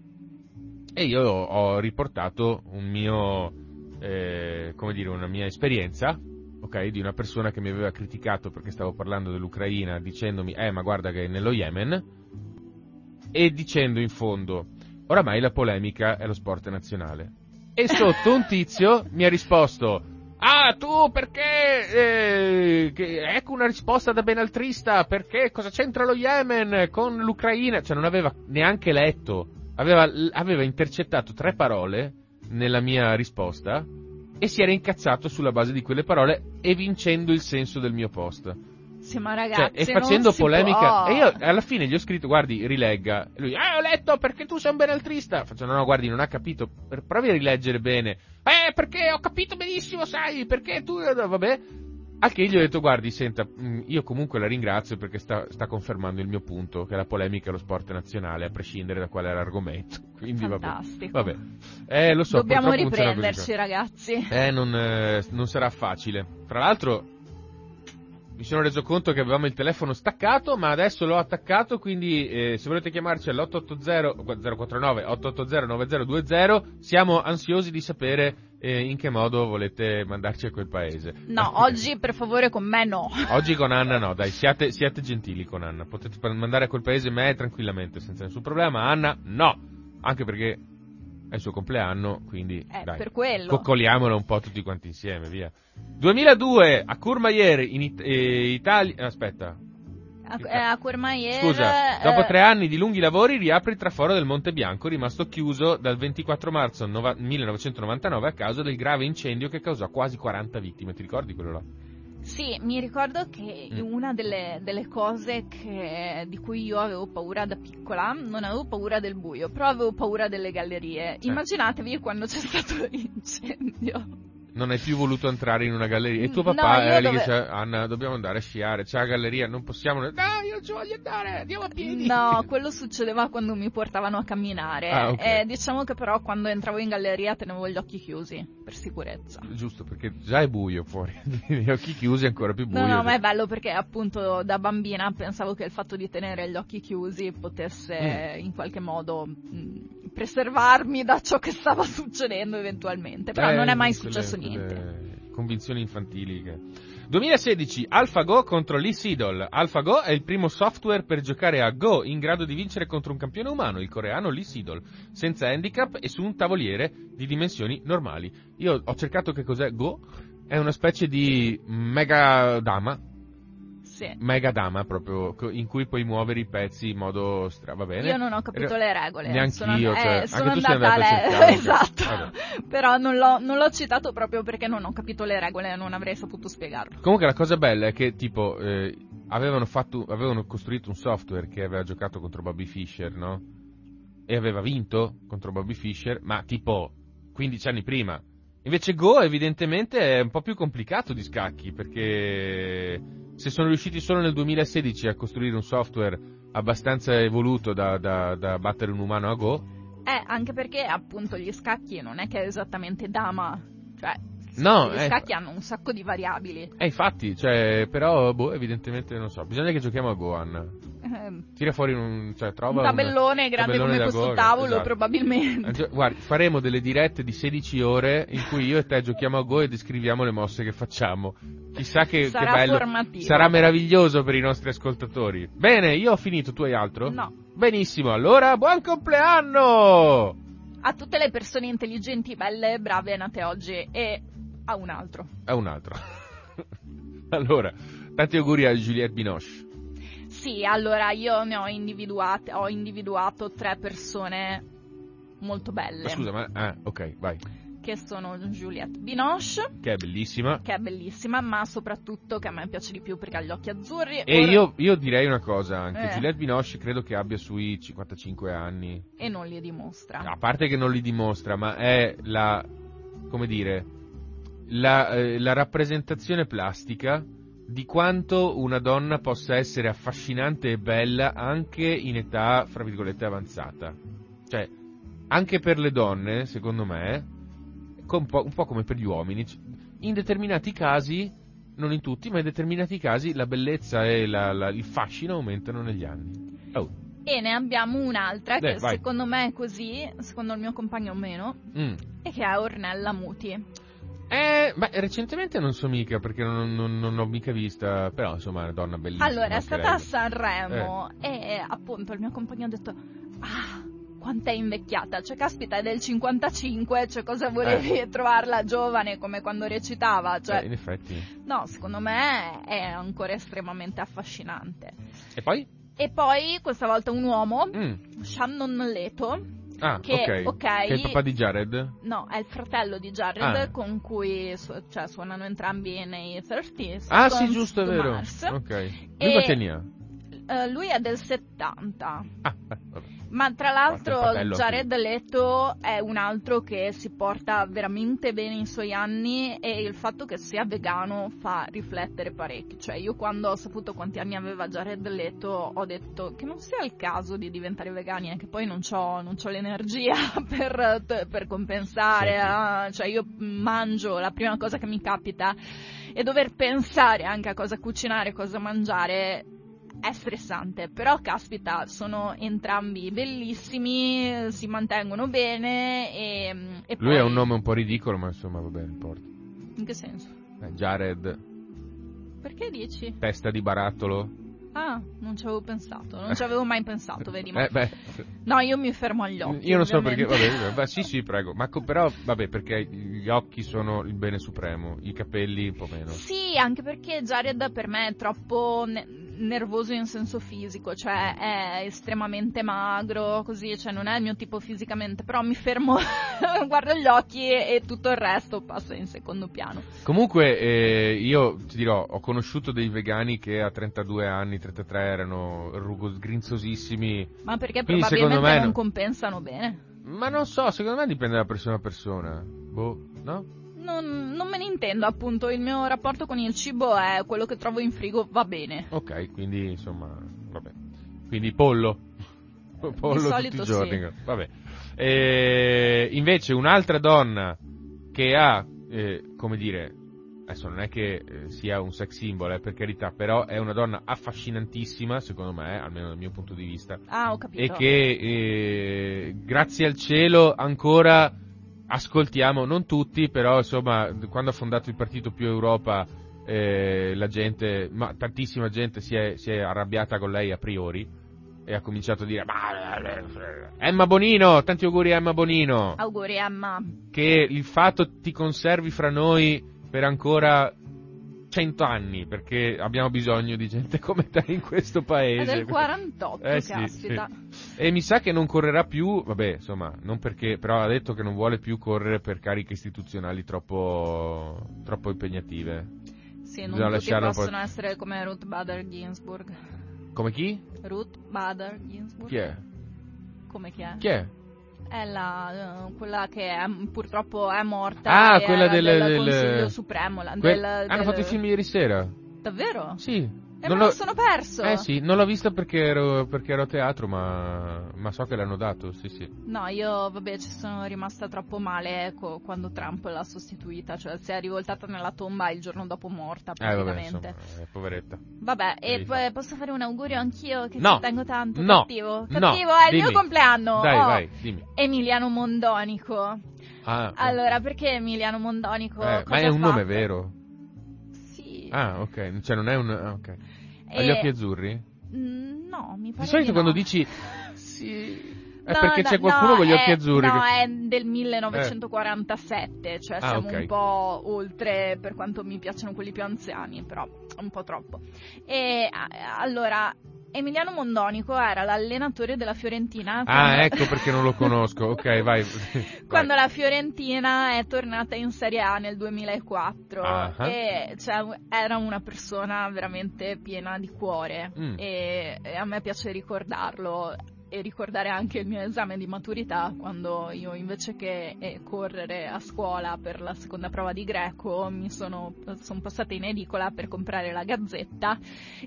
E io ho riportato un mio, eh, come dire, una mia esperienza, ok, di una persona che mi aveva criticato perché stavo parlando dell'Ucraina, dicendomi, eh, ma guarda che è nello Yemen, e dicendo in fondo, oramai la polemica è lo sport nazionale. E sotto un tizio mi ha risposto, Ah, tu perché? Eh, ecco una risposta da benaltrista, perché cosa c'entra lo Yemen con l'Ucraina? Cioè non aveva neanche letto, aveva, aveva intercettato tre parole nella mia risposta e si era incazzato sulla base di quelle parole evincendo il senso del mio post. Sì, ma ragazzi, cioè, e facendo polemica. E io alla fine gli ho scritto, guardi, rilegga. E lui, eh, ho letto perché tu sei un benaltrista. Faccio, no, no, guardi, non ha capito. Provi a rileggere bene. Eh, perché ho capito benissimo, sai, perché tu, eh, vabbè. Al che gli ho detto, guardi, senta, mm, io comunque la ringrazio perché sta, sta, confermando il mio punto, che la polemica è lo sport nazionale, a prescindere da qual è l'argomento. Quindi Fantastico. vabbè. vabbè. Eh, lo so, Dobbiamo riprenderci, ragazzi. Eh, non, eh, non sarà facile. Tra l'altro, mi sono reso conto che avevamo il telefono staccato, ma adesso l'ho attaccato, quindi eh, se volete chiamarci all'880 049 880 9020 siamo ansiosi di sapere eh, in che modo volete mandarci a quel paese. No, oggi per favore con me no. Oggi con Anna no, dai, siate, siate gentili con Anna, potete mandare a quel paese me tranquillamente, senza nessun problema, Anna no, anche perché è il suo compleanno, quindi eh, dai, per quello. coccoliamolo un po' tutti quanti insieme, via. 2002 a Courmayeur in It- eh, Italia. Aspetta. A, eh, a Courmayeur. Scusa, dopo eh, tre anni di lunghi lavori riapre il traforo del Monte Bianco, rimasto chiuso dal 24 marzo nova- 1999 a causa del grave incendio che causò quasi 40 vittime. Ti ricordi quello là? Sì, mi ricordo che mm. una delle, delle cose che, di cui io avevo paura da piccola, non avevo paura del buio, però avevo paura delle gallerie. Eh. Immaginatevi quando c'è stato l'incendio non hai più voluto entrare in una galleria. E tuo papà no, era lì dove... che diceva, Anna, dobbiamo andare a sciare, c'è la galleria, non possiamo... No, io non ci voglio andare, andiamo a piedi. No, quello succedeva quando mi portavano a camminare. Ah, okay. eh, diciamo che però quando entravo in galleria tenevo gli occhi chiusi, per sicurezza. Giusto, perché già è buio fuori, gli occhi chiusi è ancora più buio. No, no, ma è bello perché appunto da bambina pensavo che il fatto di tenere gli occhi chiusi potesse mm. in qualche modo... Mh, mm, preservarmi da ciò che stava succedendo eventualmente, però eh, non è mai successo quelle, niente. Convinzioni infantili che... 2016 AlphaGo contro Lee Sedol. AlphaGo è il primo software per giocare a Go in grado di vincere contro un campione umano, il coreano Lee Sedol, senza handicap e su un tavoliere di dimensioni normali. Io ho cercato che cos'è Go, è una specie di mega dama sì. mega dama proprio in cui puoi muovere i pezzi in modo stra va bene? Io non ho capito le regole neanche sono, io cioè, eh, sono andata a le... esatto. Però non l'ho, non l'ho, citato proprio perché non ho capito le regole e non avrei saputo spiegarlo. Comunque la cosa bella è che tipo eh, avevano, fatto, avevano costruito un software che aveva giocato contro Bobby Fischer no? e aveva vinto contro Bobby Fischer ma tipo 15 anni prima. Invece Go evidentemente è un po' più complicato di scacchi perché se sono riusciti solo nel 2016 a costruire un software abbastanza evoluto da, da, da battere un umano a Go... Eh, anche perché appunto gli scacchi non è che è esattamente dama, cioè No, gli eh, scacchi hanno un sacco di variabili. Eh, infatti, cioè, però, boh, evidentemente non so. Bisogna che giochiamo a Go, Anna. eh, Tira fuori un, cioè, trova un tabellone grande tabellone come questo tavolo, esatto. probabilmente. Eh, Guardi, faremo delle dirette di 16 ore in cui io e te giochiamo a Go e descriviamo le mosse che facciamo. Chissà che, che Sarà bello. formativo. Sarà meraviglioso per i nostri ascoltatori. Bene, io ho finito, tu hai altro? No. Benissimo, allora buon compleanno! A tutte le persone intelligenti, belle, brave, nate oggi e a un altro. È un altro. allora, tanti auguri a Juliette Binoche. Sì, allora io ne ho individuate, ho individuato tre persone molto belle. Ma scusa, ma... Ah, ok, vai. Che sono Juliette Binoche, Che è bellissima. che è bellissima, ma soprattutto che a me piace di più perché ha gli occhi azzurri. E Ora- io, io direi una cosa anche, Eh. Juliette Binoche credo che abbia sui 55 anni. E non li dimostra. A parte che non li dimostra, ma è la, come dire, la, eh, la rappresentazione plastica di quanto una donna possa essere affascinante e bella anche in età, fra virgolette, avanzata. Cioè, anche per le donne, secondo me, un po', come per gli uomini, in determinati casi, non in tutti, ma in determinati casi la bellezza e la- la- il fascino aumentano negli anni. Oh, E ne abbiamo un'altra Beh, che vai. secondo me è così, secondo il mio compagno meno, mm. e che è Ornella Muti. Eh, ma recentemente non so mica perché non, non- non l'ho mica vista, però insomma è una donna bellissima. Allora, è stata a Sanremo e appunto il mio compagno ha detto ah, quanto è invecchiata, cioè caspita è del 55, cioè cosa volevi trovarla giovane come quando recitava, Eh, cioè in effetti. no, secondo me è ancora estremamente affascinante. E poi? E poi questa volta un uomo, Mm. Shannon Leto, Ah, Che, ok. ok. Che è il papà di Jared? no, è il fratello di Jared Ah. con cui su- cioè, suonano entrambi nei 30 Ah, sì, giusto, è vero. Mars. Ok. Lui E-? Eh, lui è del 70. Ah, vabbè. Ma tra l'altro Jared Leto è un altro che si porta veramente bene i suoi anni e il fatto che sia vegano fa riflettere parecchio. Cioè io quando ho saputo quanti anni aveva Jared Leto ho detto che non sia il caso di diventare vegani, anche poi non ho l'energia per, per compensare. Sì, eh. Cioè io mangio, la prima cosa che mi capita e dover pensare anche a cosa cucinare, cosa mangiare è stressante, però caspita, sono entrambi bellissimi, si mantengono bene e, e Lui poi... ha un nome un po' ridicolo, ma insomma, vabbè, non importa. In che senso? Eh, Jared, Perché dici? testa di barattolo. Ah, non ci avevo pensato, non ci avevo mai pensato, vedi? Ma... Eh, beh, No, io mi fermo agli occhi. io non so perché, vabbè, vabbè, sì, sì, prego. Ma però, vabbè, perché gli occhi sono il bene supremo, i capelli un po' meno. Sì, anche perché Jared per me è troppo nervoso in senso fisico, cioè è estremamente magro, così, cioè non è il mio tipo fisicamente, però mi fermo, guardo gli occhi e, e tutto il resto passa in secondo piano. Comunque, eh, io ti dirò, ho conosciuto dei vegani che a 32 anni, 33 erano rugo- grinzosissimi. Ma perché Quindi, probabilmente me non no- compensano bene. Ma non so, secondo me dipende da persona a persona. Boh, no? Non, non me ne intendo, appunto, il mio rapporto con il cibo è quello che trovo in frigo, va bene. Ok, quindi insomma, vabbè. Quindi pollo. Pollo tutti i giorni. sì. Vabbè. E invece un'altra donna che ha, eh, come dire, adesso non è che eh, sia un sex symbol, eh, per carità, però è una donna affascinantissima, secondo me, almeno dal mio punto di vista, Ah, ho capito. e che eh, grazie al cielo ancora ascoltiamo, non tutti, però insomma, quando ha fondato il partito più Europa, eh, la gente, ma tantissima gente si è, si è arrabbiata con lei a priori e ha cominciato a dire "Ma- Emma Bonino, tanti auguri a Emma Bonino, Auguri, Emma. che il fatto ti conservi fra noi per ancora cento anni, perché abbiamo bisogno di gente come te in questo È paese. del 48, Eh, sì, caspita. E mi sa che non correrà più, vabbè, insomma, non perché, però ha detto che non vuole più correre per cariche istituzionali troppo, troppo impegnative. Sì, non Bisogna tutti possono essere come Ruth Bader Ginsburg. Come chi? Ruth Bader Ginsburg? Chi è? Come chi è? Chi è? È la, eh, quella che è- purtroppo è morta. Ah, quella era del- del, del- Consiglio Supremo. la- del- Hanno del- fatto il film ieri sera? Davvero? Sì. E Non me lo sono perso. Eh sì, non l'ho vista perché ero, perché ero a teatro, ma, ma so che l'hanno dato, sì sì. No, io vabbè ci sono rimasta troppo male co- quando Trump l'ha sostituita, cioè si è rivoltata nella tomba il giorno dopo morta Eh vabbè, praticamente. insomma, eh, poveretta. Vabbè, e fare. posso fare un augurio anch'io che No. ci tengo tanto? No. Cattivo? No. Cattivo, è il Dimmi. mio compleanno! Dai, Oh, vai, dimmi. Emiliano Mondonico. Ah, Allora, perché Emiliano Mondonico? eh, ma è un nome fatto? vero? Ah, ok, cioè non è un... ah, ok. Ha gli E- occhi azzurri? Mm, No, mi pare Di solito quando dici... Sì... È No, perché no, c'è qualcuno no, con gli occhi è- azzurri. No, che- è del 1947, cioè Ah, siamo ok. un po' oltre per quanto mi piacciono quelli più anziani, però un po' troppo. E a- allora, Emiliano Mondonico era l'allenatore della Fiorentina. Ah, quando- ecco perché non lo conosco. Ok, vai. quando la Fiorentina è tornata in Serie A nel 2004 Ah. e cioè, era una persona veramente piena di cuore Mm. e, e a me piace ricordarlo e ricordare anche il mio esame di maturità quando io invece che eh, correre a scuola per la seconda prova di greco mi sono, sono passata in edicola per comprare la gazzetta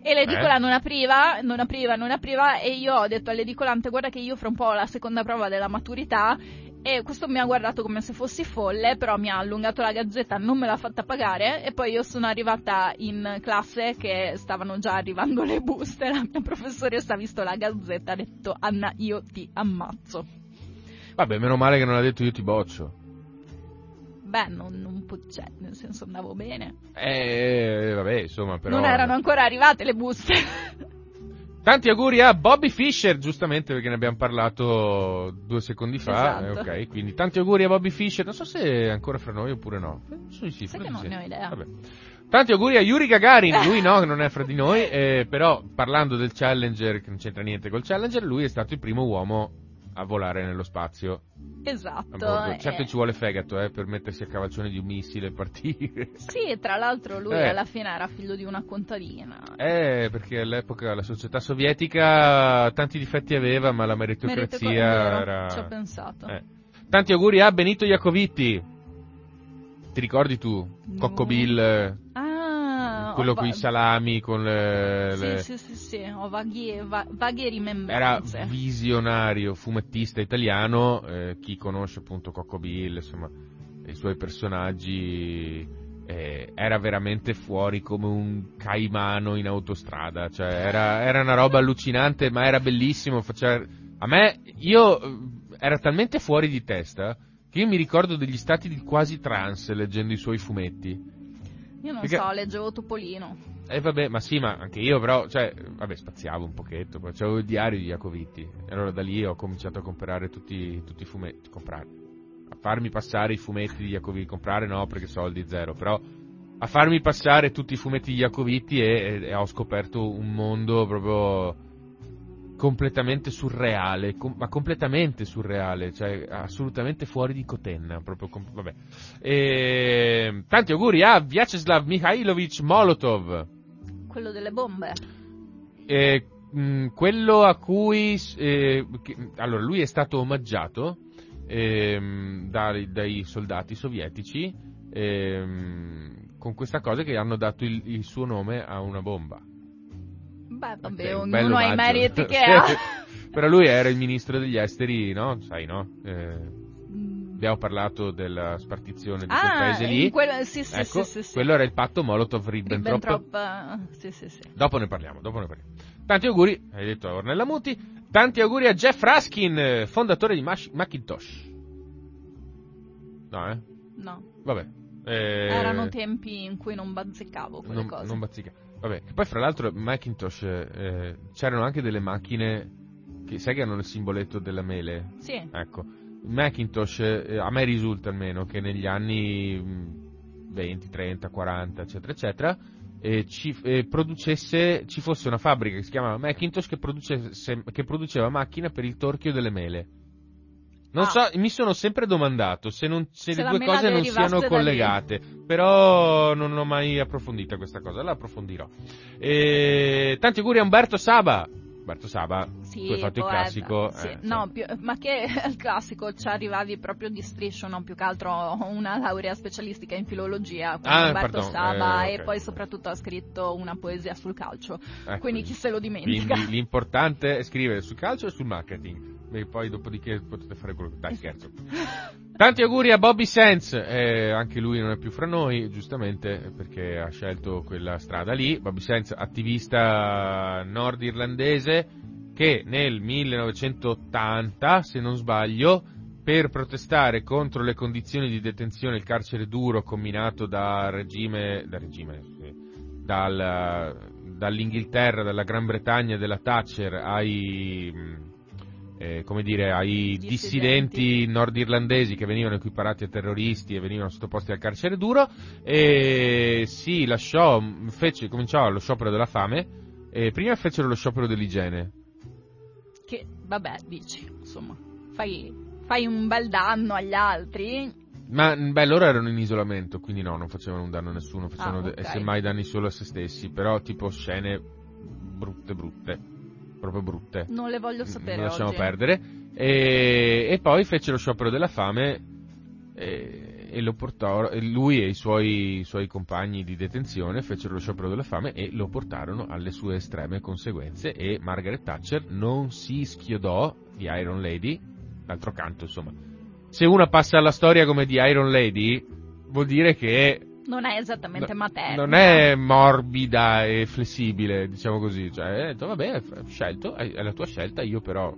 e l'edicola Eh? non apriva, non apriva, non apriva e io ho detto all'edicolante guarda che io fra un po' ho la seconda prova della maturità e questo mi ha guardato come se fossi folle, però mi ha allungato la gazzetta, non me l'ha fatta pagare e poi io sono arrivata in classe che stavano già arrivando le buste, la mia professoressa ha visto la gazzetta e ha detto Anna io ti ammazzo. Vabbè, meno male che non ha detto io ti boccio. Beh, non, non cioè, nel senso andavo bene. Eh, vabbè, insomma, però... Non erano ancora arrivate le buste. Tanti auguri a Bobby Fischer, giustamente perché ne abbiamo parlato due secondi fa. Esatto. eh, ok, quindi tanti auguri a Bobby Fischer. Non so se è ancora fra noi oppure no. Sì, sì, Sai che non ne ho idea. Vabbè. Tanti auguri a Yuri Gagarin, lui no, che non è fra di noi, eh, però parlando del Challenger, che non c'entra niente col Challenger, lui è stato il primo uomo a volare nello spazio. Esatto. bordo. Certo eh. ci vuole fegato, eh, per mettersi a cavalcione di un missile e partire. Sì, tra l'altro lui Eh. alla fine era figlio di una contadina. Eh, perché all'epoca la società sovietica tanti difetti aveva, ma la meritocrazia Merito- era... Ci ho pensato. Eh. Tanti auguri a Benito Iacovitti. Ti ricordi tu? No. Cocco Bill, eh, Ah, quello con i salami, con le... le- Sì, sì, sì, sì, ho vaghi, va- vaghe Era rimembranze. visionario, fumettista italiano, eh, chi conosce appunto Cocco Bill, insomma, i suoi personaggi, eh, era veramente fuori come un caimano in autostrada, cioè era, era una roba allucinante, ma era bellissimo, faceva... A me, io, eh, era talmente fuori di testa, che io mi ricordo degli stati di quasi trance leggendo i suoi fumetti. Io non Perché- so, leggevo Topolino. E vabbè, ma sì, ma anche io però, cioè, vabbè, spaziavo un pochetto, poi c'avevo il diario di Iacovitti. E allora da lì ho cominciato a comprare tutti, tutti i fumetti, comprare, a farmi passare i fumetti di Iacovitti, comprare no perché soldi zero, però a farmi passare tutti i fumetti di Iacovitti e, e- e ho scoperto un mondo proprio completamente surreale, com- ma completamente surreale, cioè assolutamente fuori di cotenna, proprio, com- vabbè. E, tanti auguri a Vyacheslav Mikhailovich Molotov. Quello delle bombe. Eh, mh, quello a cui eh, che- allora lui è stato omaggiato ehm, dai, dai soldati sovietici ehm, con questa cosa che hanno dato il, il suo nome a una bomba. Beh, vabbè, Ok, un bel ognuno ha i meriti che ha. Però lui era il ministro degli esteri, no? Sai, no? Eh, Mm. abbiamo parlato della spartizione di quel Ah, paese in lì. quello- sì, sì, ecco, sì, quello era il patto Molotov-Ribbentrop. Ribbentrop, eh. Dopo ne parliamo, dopo ne parliamo. Tanti auguri, hai detto a Ornella Muti. Tanti auguri a Jeff Raskin, fondatore di Macintosh. No, eh? No, Vabbè. Eh, erano tempi in cui non bazzicavo quelle non, cose. non bazzica. Vabbè, che poi fra l'altro Macintosh eh, c'erano anche delle macchine che sai che hanno il simboletto della mele. Sì, Ecco, Macintosh eh, a me risulta almeno che negli anni mh, 20, 30, 40, eccetera, eccetera, eh, ci, eh, producesse, ci fosse una fabbrica che si chiamava Macintosh che, che produceva macchine per il torchio delle mele. Non Ah. so, mi sono sempre domandato se, non- se Se le due cose non siano collegate, però non ho mai approfondita questa cosa, la approfondirò. E, tanti auguri a Umberto Saba, Roberto Saba, Sì, tu hai fatto il poeta, classico. sì. eh, no, più- ma che al classico ci arrivavi proprio di striscio, no? Più che altro una laurea specialistica in filologia Ah, Roberto pardon, Saba eh, e ok. poi soprattutto ha scritto una poesia sul calcio. Ecco. Quindi chi se lo dimentica? Quindi l'importante è scrivere sul calcio e sul marketing. E poi dopodiché potete fare quello che... Dai, scherzo. Tanti auguri a Bobby Sands, eh, anche lui non è più fra noi, giustamente, perché ha scelto quella strada lì. Bobby Sands, attivista nordirlandese, che nel 1980, se non sbaglio, per protestare contro le condizioni di detenzione il carcere duro combinato dal regime, dal regime, sì, dal- dall'Inghilterra, dalla Gran Bretagna, della Thatcher ai, eh, come dire, ai Dissidenti. nordirlandesi che venivano equiparati a terroristi e venivano sottoposti al carcere duro, e si lasciò, fece, cominciò lo sciopero della fame, e prima fecero lo sciopero dell'igiene. Che, vabbè, dici, insomma, fai, fai un bel danno agli altri. Ma beh, loro erano in isolamento, quindi no, non facevano un danno a nessuno, facevano Ah, de- ok. e semmai danni solo a se stessi, però tipo scene brutte brutte, proprio brutte. Non le voglio sapere Non lasciamo oggi. perdere. E, e poi fece lo sciopero della fame e, e lo portò, lui e i suoi, i suoi compagni di detenzione fecero lo sciopero della fame e lo portarono alle sue estreme conseguenze e Margaret Thatcher non si schiodò di Iron Lady, d'altro canto insomma. Se una passa alla storia come di Iron Lady, vuol dire che Non è esattamente No- materna. Non è morbida e flessibile, diciamo così. Cioè, hai detto, vabbè, hai scelto, è è la tua scelta, io però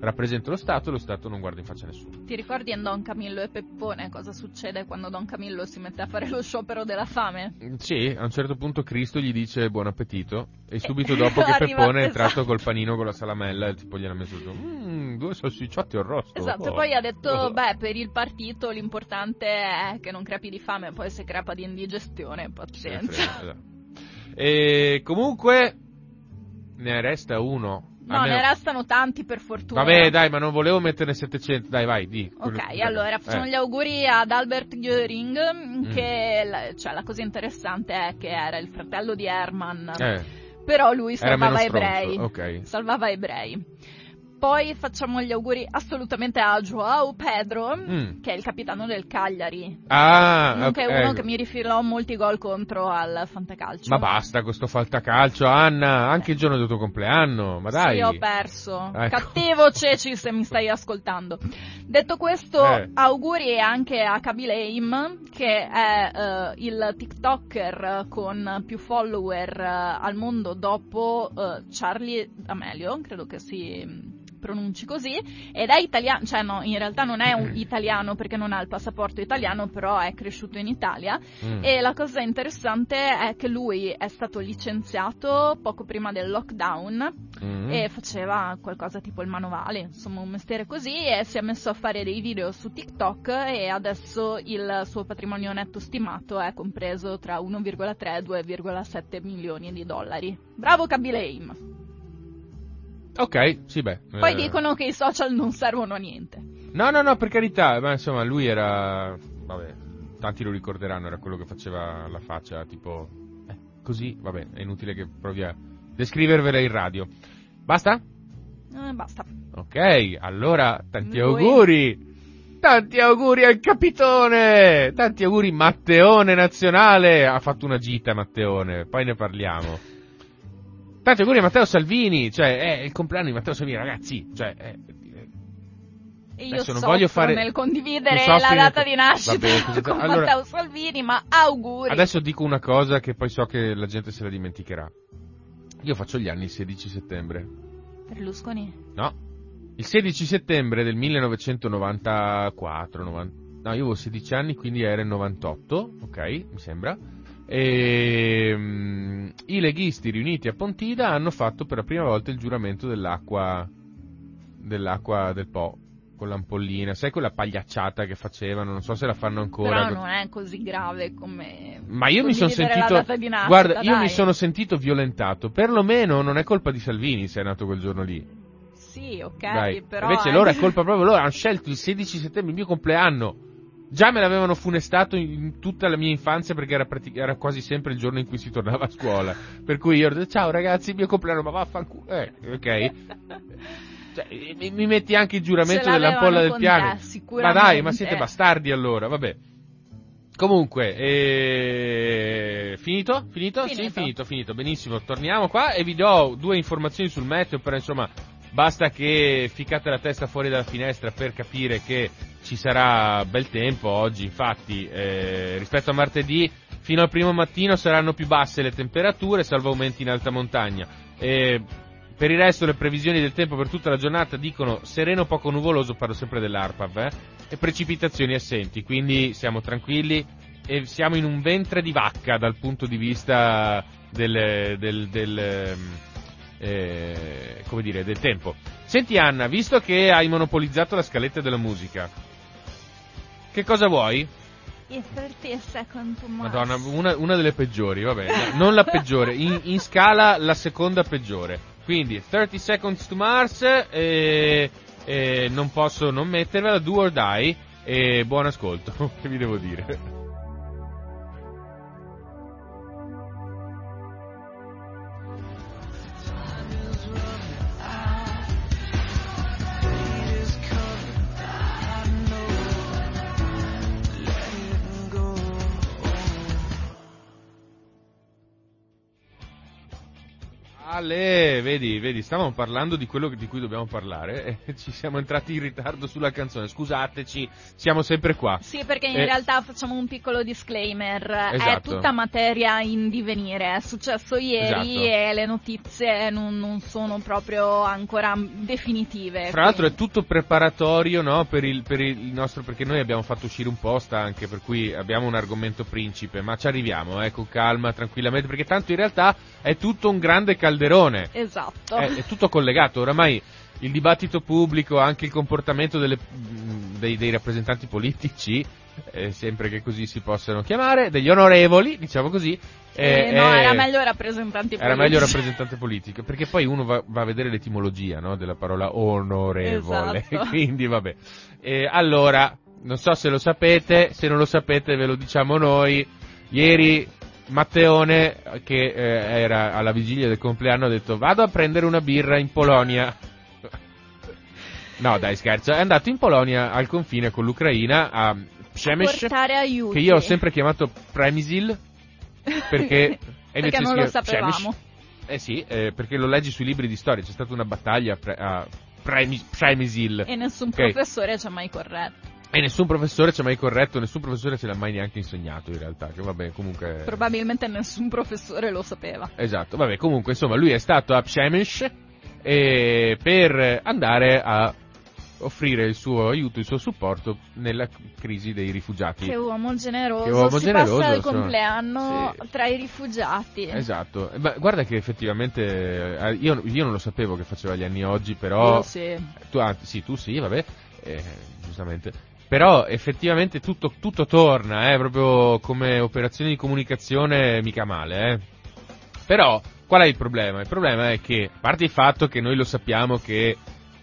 rappresento lo Stato e lo Stato non guarda in faccia a nessuno. Ti ricordi in Don Camillo e Peppone cosa succede quando Don Camillo si mette a fare lo sciopero della fame? Mm, Sì, a un certo punto Cristo gli dice buon appetito e subito dopo che Peppone è esatto. entrato col panino con la salamella e tipo gliel'ha messo giù. "Mm, due salsicciotti arrosto. Esatto, Oh. poi ha detto, Oh. beh, per il partito l'importante è che non crepi di fame, poi se crepa di indigestione, pazienza. frega, esatto. E comunque ne resta uno. No, Almeno- ne restano tanti per fortuna. Vabbè, dai, ma non volevo metterne 700. Dai, vai, di. Ok, Quello- allora facciamo Eh. gli auguri ad Albert Göring, Mm. che la, cioè, la cosa interessante è che era il fratello di Herman, Eh, però lui salvava ebrei. Ok. Salvava ebrei. Poi facciamo gli auguri assolutamente a Joao Pedro, Mm. che è il capitano del Cagliari. Ah, Nonché ok, uno ecco. che mi rifilò molti gol contro al Fantacalcio. Ma basta questo faltacalcio, Anna, anche il giorno del tuo compleanno, ma dai. Sì, ho perso. Ecco. Cattivo Ceci se mi stai ascoltando. Detto questo, Eh. auguri anche a Kabil Aim, che è eh, il TikToker con più follower eh, al mondo dopo eh, Charlie D'Amelio, credo che si pronunci così, ed è italiano, cioè no, in realtà non è un italiano perché non ha il passaporto italiano, però è cresciuto in Italia Mm. e la cosa interessante è che lui è stato licenziato poco prima del lockdown Mm. e faceva qualcosa tipo il manovale, insomma un mestiere così e si è messo a fare dei video su TikTok e adesso il suo patrimonio netto stimato è compreso tra 1,3 e 2,7 milioni di dollari. Bravo Kabileim! Ok, sì, beh. Poi eh, dicono che i social non servono a niente. No, no, no, per carità, ma insomma, lui era. Vabbè, tanti lo ricorderanno, era quello che faceva la faccia tipo. Eh, così, vabbè, è inutile che provi a descrivervela in radio. Basta? Eh, basta. Ok, allora, tanti Lui- auguri! Tanti auguri al capitone! Tanti auguri Matteone nazionale! Ha fatto una gita Matteone, poi ne parliamo. Tanti auguri a Matteo Salvini, cioè è il compleanno di Matteo Salvini, ragazzi, cioè è- E io Adesso non voglio fare- nel condividere la data di nascita Vabbè, con allora- Matteo Salvini, ma auguri. Adesso dico una cosa che poi so che la gente se la dimenticherà. Io faccio gli anni il 16 settembre. Berlusconi? No. Il 16 settembre del 1994, 90 no, io avevo 16 anni, quindi era il 98, ok, mi sembra. E, mm, I leghisti riuniti a Pontida hanno fatto per la prima volta il giuramento dell'acqua, dell'acqua del Po, con l'ampollina. Sai quella pagliacciata che facevano? Non so se la fanno ancora. Però non è così grave come Ma io mi sono sentito. nascita, Guarda, io dai. mi sono sentito violentato. Perlomeno non è colpa di Salvini se è nato quel giorno lì. Sì, ok, Dai. però Invece loro è colpa proprio loro. Hanno scelto il 16 settembre, il mio compleanno. Già me l'avevano funestato in tutta la mia infanzia perché era, pratic- era quasi sempre il giorno in cui si tornava a scuola. Per cui io ho detto ciao ragazzi, il mio compleanno, ma vaffanculo. Eh, ok. Cioè, mi, mi metti anche il giuramento dell'ampolla del piano. te, Ma dai, ma siete bastardi allora, vabbè. Comunque, eh, finito? Finito? Sì, Finito. finito, finito. Benissimo, torniamo qua e vi do due informazioni sul meteo, però insomma, basta che ficate la testa fuori dalla finestra per capire che ci sarà bel tempo oggi. Infatti, eh, rispetto a martedì, fino al primo mattino saranno più basse le temperature, salvo aumenti in alta montagna. Eh, per il resto le previsioni del tempo per tutta la giornata dicono sereno poco nuvoloso, parlo sempre dell'ARPAV, eh, e precipitazioni assenti, quindi siamo tranquilli e siamo in un ventre di vacca dal punto di vista del, del, del, ehm, eh, come dire, del tempo. Senti Anna, visto che hai monopolizzato la scaletta della musica, che cosa vuoi? I 30 second to Mars. Madonna, una, una delle peggiori, vabbè, non la peggiore, in, in scala la seconda peggiore. Quindi 30 Seconds to Mars, eh, eh, non posso non mettervela, Do or Die, e buon ascolto, che vi devo dire. Ale, vedi, vedi, stavamo parlando di quello di cui dobbiamo parlare e ci siamo entrati in ritardo sulla canzone. Scusateci, siamo sempre qua. Sì, perché in Eh, realtà facciamo un piccolo disclaimer. È Esatto. tutta materia in divenire. È successo ieri Esatto. e le notizie non, non sono proprio ancora definitive. Fra l'altro è quindi- tutto preparatorio no, per, il, per il nostro, perché noi abbiamo fatto uscire un post anche, per cui abbiamo un argomento principe, ma ci arriviamo, eh, con calma, tranquillamente, perché tanto in realtà è tutto un grande calderone. Esatto. È, è tutto collegato, oramai il dibattito pubblico, anche il comportamento delle- mh, dei, dei rappresentanti politici, eh, sempre che così si possano chiamare, degli onorevoli, diciamo così. Eh, eh, no, eh, era meglio rappresentanti era politici. meglio rappresentante politico, perché poi uno va, va a vedere l'etimologia no, della parola onorevole, Esatto. quindi vabbè. Eh, allora, non so se lo sapete, se non lo sapete ve lo diciamo noi, ieri Matteone, che eh, era alla vigilia del compleanno, ha detto vado a prendere una birra in Polonia. No, dai, scherzo. È andato in Polonia al confine con l'Ucraina a aiuti. che io ho sempre chiamato Premisil, perché, Perché non lo sapevamo. Eh sì, eh, perché lo leggi sui libri di storia, c'è stata una battaglia a, Pre- a Premi- Przemyśl E nessun Ok. professore ci ha mai corretto. E nessun professore ci ha mai corretto, nessun professore ce l'ha mai neanche insegnato in realtà, che vabbè comunque... Probabilmente nessun professore lo sapeva. Esatto, vabbè comunque insomma lui è stato a Przemyśl eh, per andare a offrire il suo aiuto, il suo supporto nella crisi dei rifugiati. Che uomo generoso. Che uomo si generoso, passa il compleanno Sì. tra i rifugiati. Esatto, ma guarda che effettivamente eh, io, io non lo sapevo che faceva gli anni oggi, Io però sì. tu, ah, sì, tu sì, vabbè, eh, giustamente. Però effettivamente tutto, tutto torna, eh, proprio come operazione di comunicazione mica male, eh. Però qual è il problema? Il problema è che, a parte il fatto che noi lo sappiamo che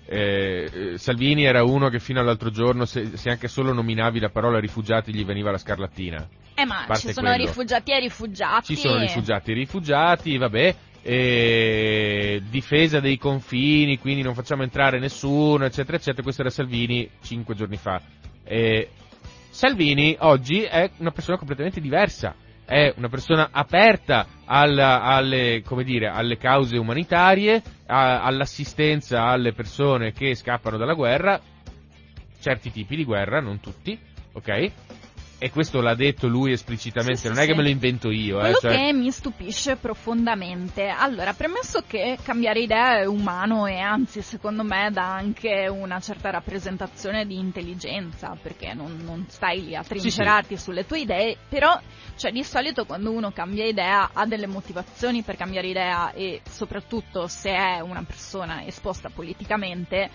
eh, Salvini era uno che fino all'altro giorno, se, se anche solo nominavi la parola rifugiati, gli veniva la scarlattina. Eh ma ci sono quello. rifugiati e rifugiati. Ci sono rifugiati e rifugiati, vabbè, e difesa dei confini, quindi non facciamo entrare nessuno, eccetera, eccetera. Questo era Salvini cinque giorni fa. E Salvini oggi è una persona completamente diversa. È una persona aperta alla- alle, dire, alle cause umanitarie, a- all'assistenza alle persone che scappano dalla guerra, certi tipi di guerra, non tutti, ok? E questo l'ha detto lui esplicitamente, Sì, sì, non è che sì. me lo invento io, eh, Quello cioè- che mi stupisce profondamente, allora, premesso che cambiare idea è umano e anzi secondo me dà anche una certa rappresentazione di intelligenza, perché non, non stai lì a trincerarti sulle tue idee, però cioè, di solito quando uno cambia idea ha delle motivazioni per cambiare idea e soprattutto se è una persona esposta politicamente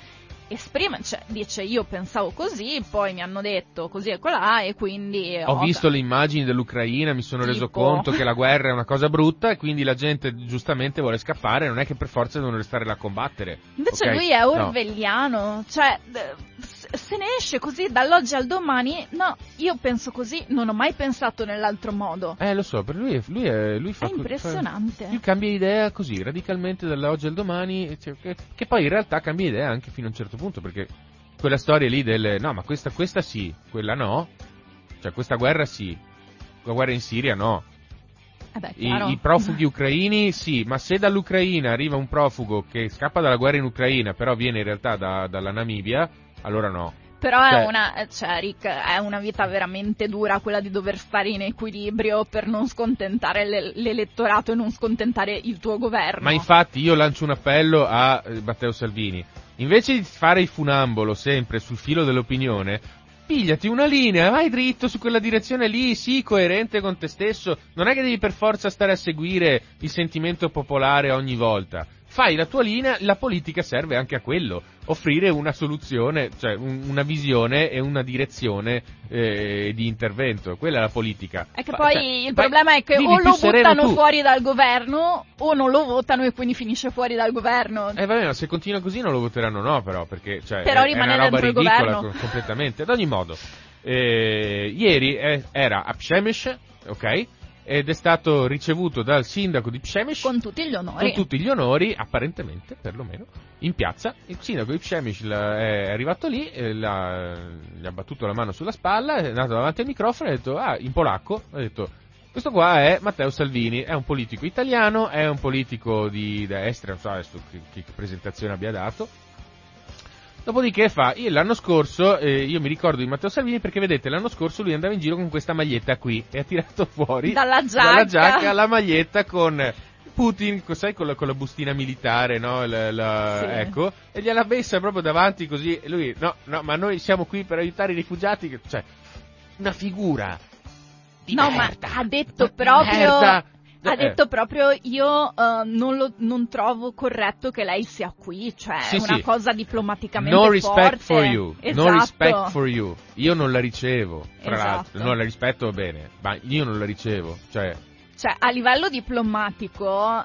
esprime, cioè dice io pensavo così, poi mi hanno detto così e colà e quindi Ho visto le immagini dell'Ucraina, mi sono reso Tipo. conto che la guerra è una cosa brutta e quindi la gente giustamente vuole scappare, non è che per forza devono restare là a combattere. Invece ok? lui è No. orwelliano, cioè d- s- se ne esce così dall'oggi al domani. No, io penso così, non ho mai pensato nell'altro modo. Eh, lo so, per lui, è- lui, è, lui fa... È impressionante. fa- lui cambia idea così, radicalmente dall'oggi al domani, cioè, che, che poi in realtà cambia idea anche fino a un certo punto, perché quella storia lì del... No, ma questa, questa sì, quella no. Cioè, questa guerra sì. La guerra in Siria no. Eh beh, I. I profughi ucraini sì, ma se dall'Ucraina arriva un profugo che scappa dalla guerra in Ucraina, però viene in realtà da- dalla Namibia, allora no. Però Cioè- è una, eh, cioè, Rick, è una vita veramente dura quella di dover stare in equilibrio per non scontentare l'e- l'elettorato e non scontentare il tuo governo. Ma infatti io lancio un appello a eh, Matteo Salvini. Invece di fare il funambolo sempre sul filo dell'opinione, pigliati una linea, vai dritto su quella direzione lì, sii coerente con te stesso. Non è che devi per forza stare a seguire il sentimento popolare ogni volta. Fai la tua linea, la politica serve anche a quello, offrire una soluzione, cioè un- una visione e una direzione eh, di intervento. Quella è la politica. È che Fa- poi cioè, il vai- problema è che o lo buttano tu. fuori dal governo o non lo votano e quindi finisce fuori dal governo. Eh vabbè, ma se continua così non lo voteranno no, però, perché cioè, Però è, rimane è una roba ridicola governo. co- completamente. Ad ogni modo, eh, ieri eh, era a Pshemish, ok? Ed è stato ricevuto dal sindaco di Pshemish Con tutti gli onori. con tutti gli onori, apparentemente, perlomeno, in piazza. Il sindaco di Pshemish la- è arrivato lì, eh, l'ha- gli ha battuto la mano sulla spalla, è andato davanti al microfono e ha detto, ah, in polacco, ha detto, questo qua è Matteo Salvini, è un politico italiano, è un politico di destra, non so che, che presentazione abbia dato. Dopodiché fa, io l'anno scorso, eh, io mi ricordo di Matteo Salvini perché vedete, l'anno scorso lui andava in giro con questa maglietta qui e ha tirato fuori Dalla dalla giacca. giacca la maglietta con Putin, sai, con la, con la bustina militare, no? La- la- Sì. Ecco, e gliela messa proprio davanti così, e lui, no, no, ma noi siamo qui per aiutare i rifugiati, che- cioè, una figura di No, ma merda. ha detto proprio- merda. Ha Eh, detto proprio io eh, non, lo- non trovo corretto che lei sia qui, cioè Sì, è una sì. cosa diplomaticamente No respect forte. for you, Esatto. no respect for you. Io non la ricevo, tra Esatto. l'altro. Non la rispetto bene, ma io non la ricevo. Cioè, Cioè, a livello diplomatico,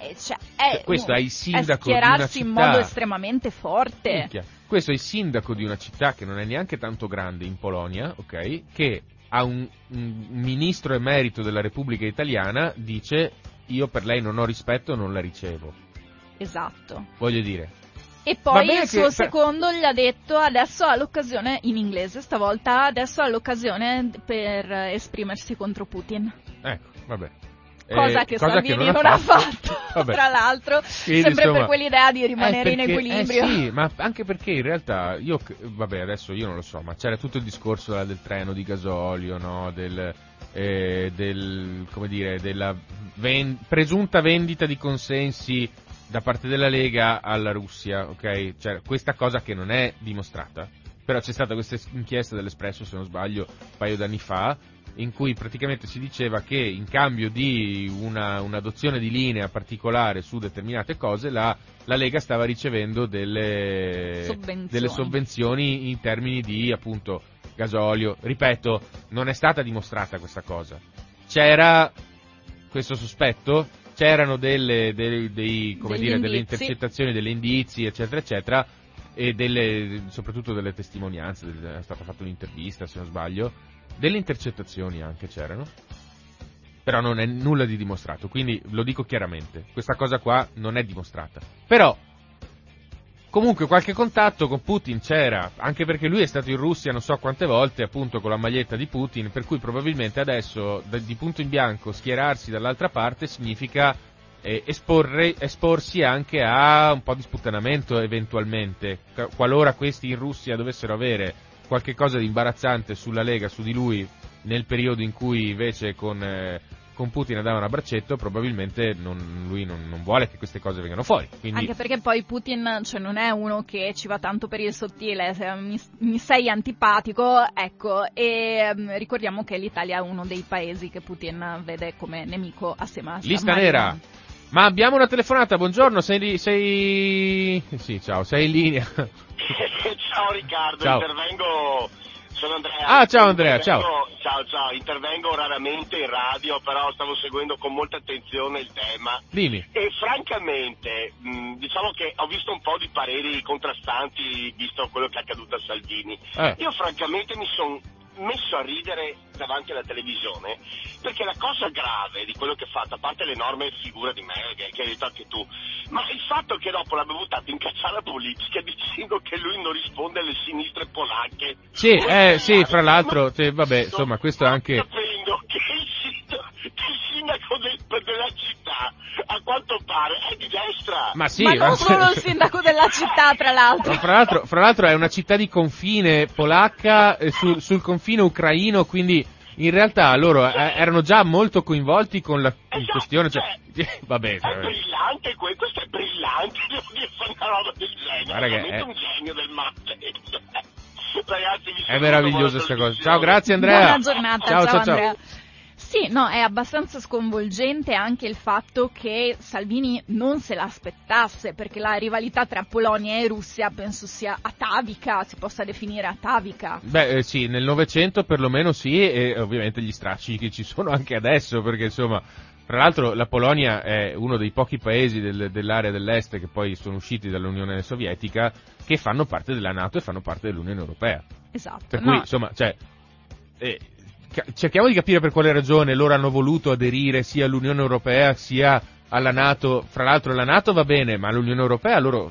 eh, cioè, è, Cioè, questo è il è sindaco di una schierarsi in modo estremamente forte. Minchia. Questo è il sindaco di una città che non è neanche tanto grande in Polonia, ok? Che a un, un ministro emerito della Repubblica Italiana dice io per lei non ho rispetto, non la ricevo. Esatto. Voglio dire. E poi il suo che- secondo gli ha detto adesso ha l'occasione, in inglese stavolta, adesso ha l'occasione per esprimersi contro Putin. Ecco, vabbè. Cosa Eh, che cosa Salvini che non, ha fatto, Vabbè. tra l'altro, Quindi, sempre insomma, per quell'idea di rimanere eh, in perché- equilibrio. Eh sì, ma anche perché in realtà io, vabbè adesso io non lo so, ma c'era tutto il discorso là del treno di gasolio, no? Del, eh, del come dire, della ven- presunta vendita di consensi da parte della Lega alla Russia, ok? Cioè, questa cosa che non è dimostrata. Però c'è stata questa inchiesta dell'Espresso, se non sbaglio, un paio d'anni fa, in cui praticamente si diceva che in cambio di una, un'adozione di linea particolare su determinate cose la, la Lega stava ricevendo delle Sovvenzioni. delle sovvenzioni in termini di appunto gasolio. Ripeto, non è stata dimostrata questa cosa. C'era questo sospetto, c'erano delle, dei, dei- come Degli dire, delle indizi. intercettazioni, delle indizi, eccetera, eccetera, e delle, soprattutto delle testimonianze, è stata fatta un'intervista se non sbaglio, delle intercettazioni anche c'erano, però non è nulla di dimostrato, quindi lo dico chiaramente, questa cosa qua non è dimostrata. Però, comunque qualche contatto con Putin c'era, anche perché lui è stato in Russia non so quante volte, appunto con la maglietta di Putin, per cui probabilmente adesso di punto in bianco schierarsi dall'altra parte significa eh, esporre, esporsi anche a un po' di sputtanamento eventualmente, qualora questi in Russia dovessero avere qualche cosa di imbarazzante sulla Lega, su di lui, nel periodo in cui invece con, eh, con Putin andavano a braccetto, probabilmente non- lui non, non vuole che queste cose vengano fuori. Quindi, Anche perché poi Putin cioè, non è uno che ci va tanto per il sottile, se mi, mi sei antipatico, ecco, e mm, ricordiamo che l'Italia è uno dei paesi che Putin vede come nemico assieme a Lista San nera. Ma abbiamo una telefonata, buongiorno, sei, lì- sei... Sì, ciao, sei in linea. Ciao Riccardo, Ciao. intervengo sono Andrea. Ah, ciao Andrea, ciao. Intervengo- Ciao, ciao, intervengo raramente in radio, però stavo seguendo con molta attenzione il tema. Dimmi. E francamente, mh, diciamo che ho visto un po' di pareri contrastanti visto quello che è accaduto a Salvini. Eh. Io francamente mi sono messo a ridere davanti alla televisione perché la cosa grave di quello che ha fatto, a parte l'enorme figura di me che, hai detto anche tu, ma il fatto che dopo l'abbia buttato in cacciara politica dicendo che lui non risponde alle sinistre polacche. Sì, eh, sì, fra l'altro, sì, vabbè, insomma, questo è anche... Capendo che il sindaco, che il sindaco del- della città, a quanto pare, è di destra. Ma sì, ma non ma- solo il sindaco della città, tra l'altro. Ma fra l'altro, fra l'altro è una città di confine polacca eh, sul, sul confine ucraino, quindi in realtà loro eh, erano già molto coinvolti con la in Esatto, questione. Cioè, vabbè, È eh, brillante, que- questo è brillante, devo dire, una roba del genere. Guarda che veramente è- un genio del mate. Ragazzi, è buona questa cosa. Ciao, grazie Andrea. Buona giornata, ciao, ciao, ciao, ciao. Sì, no, è abbastanza sconvolgente anche il fatto che Salvini non se l'aspettasse, perché la rivalità tra Polonia e Russia penso sia atavica, si possa definire atavica. Beh, eh, sì, nel Novecento perlomeno sì, e ovviamente gli stracci che ci sono anche adesso, perché insomma, tra l'altro la Polonia è uno dei pochi paesi del- dell'area dell'est che poi sono usciti dall'Unione Sovietica che fanno parte della Nato e fanno parte dell'Unione Europea. Esatto. Per no, cui, insomma, cioè, eh, cerchiamo di capire per quale ragione loro hanno voluto aderire sia all'Unione Europea sia alla Nato. Fra l'altro la Nato va bene, ma l'Unione Europea loro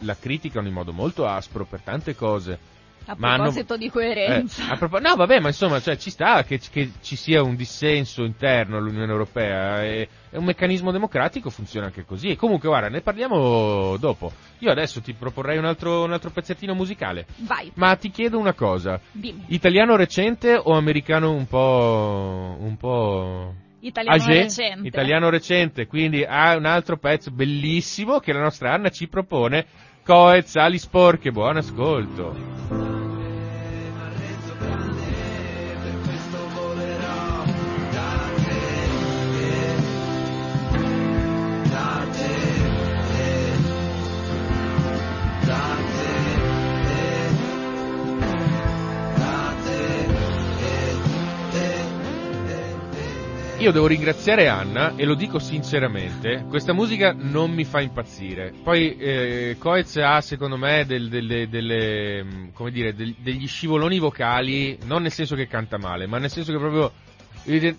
la criticano in modo molto aspro per tante cose. A ma hanno- proposito di coerenza. Eh, propos- no, vabbè, ma insomma, cioè, ci sta che, che ci sia un dissenso interno all'Unione Europea. È, è un meccanismo democratico, funziona anche così. E comunque, guarda, ne parliamo dopo. Io adesso ti proporrei un altro, un altro pezzettino musicale. Vai, Ma ti chiedo una cosa. dimmi. Italiano recente o americano un po'... un po'... Italiano âgé? recente. Italiano recente, quindi ha un altro pezzo bellissimo che la nostra Anna ci propone. Coez, ali sporche, buon ascolto. Io devo ringraziare Anna e lo dico sinceramente, questa musica non mi fa impazzire. Poi eh, Coez ha secondo me del- delle, delle, mm, come dire, del- degli scivoloni vocali, non nel senso che canta male, ma nel senso che proprio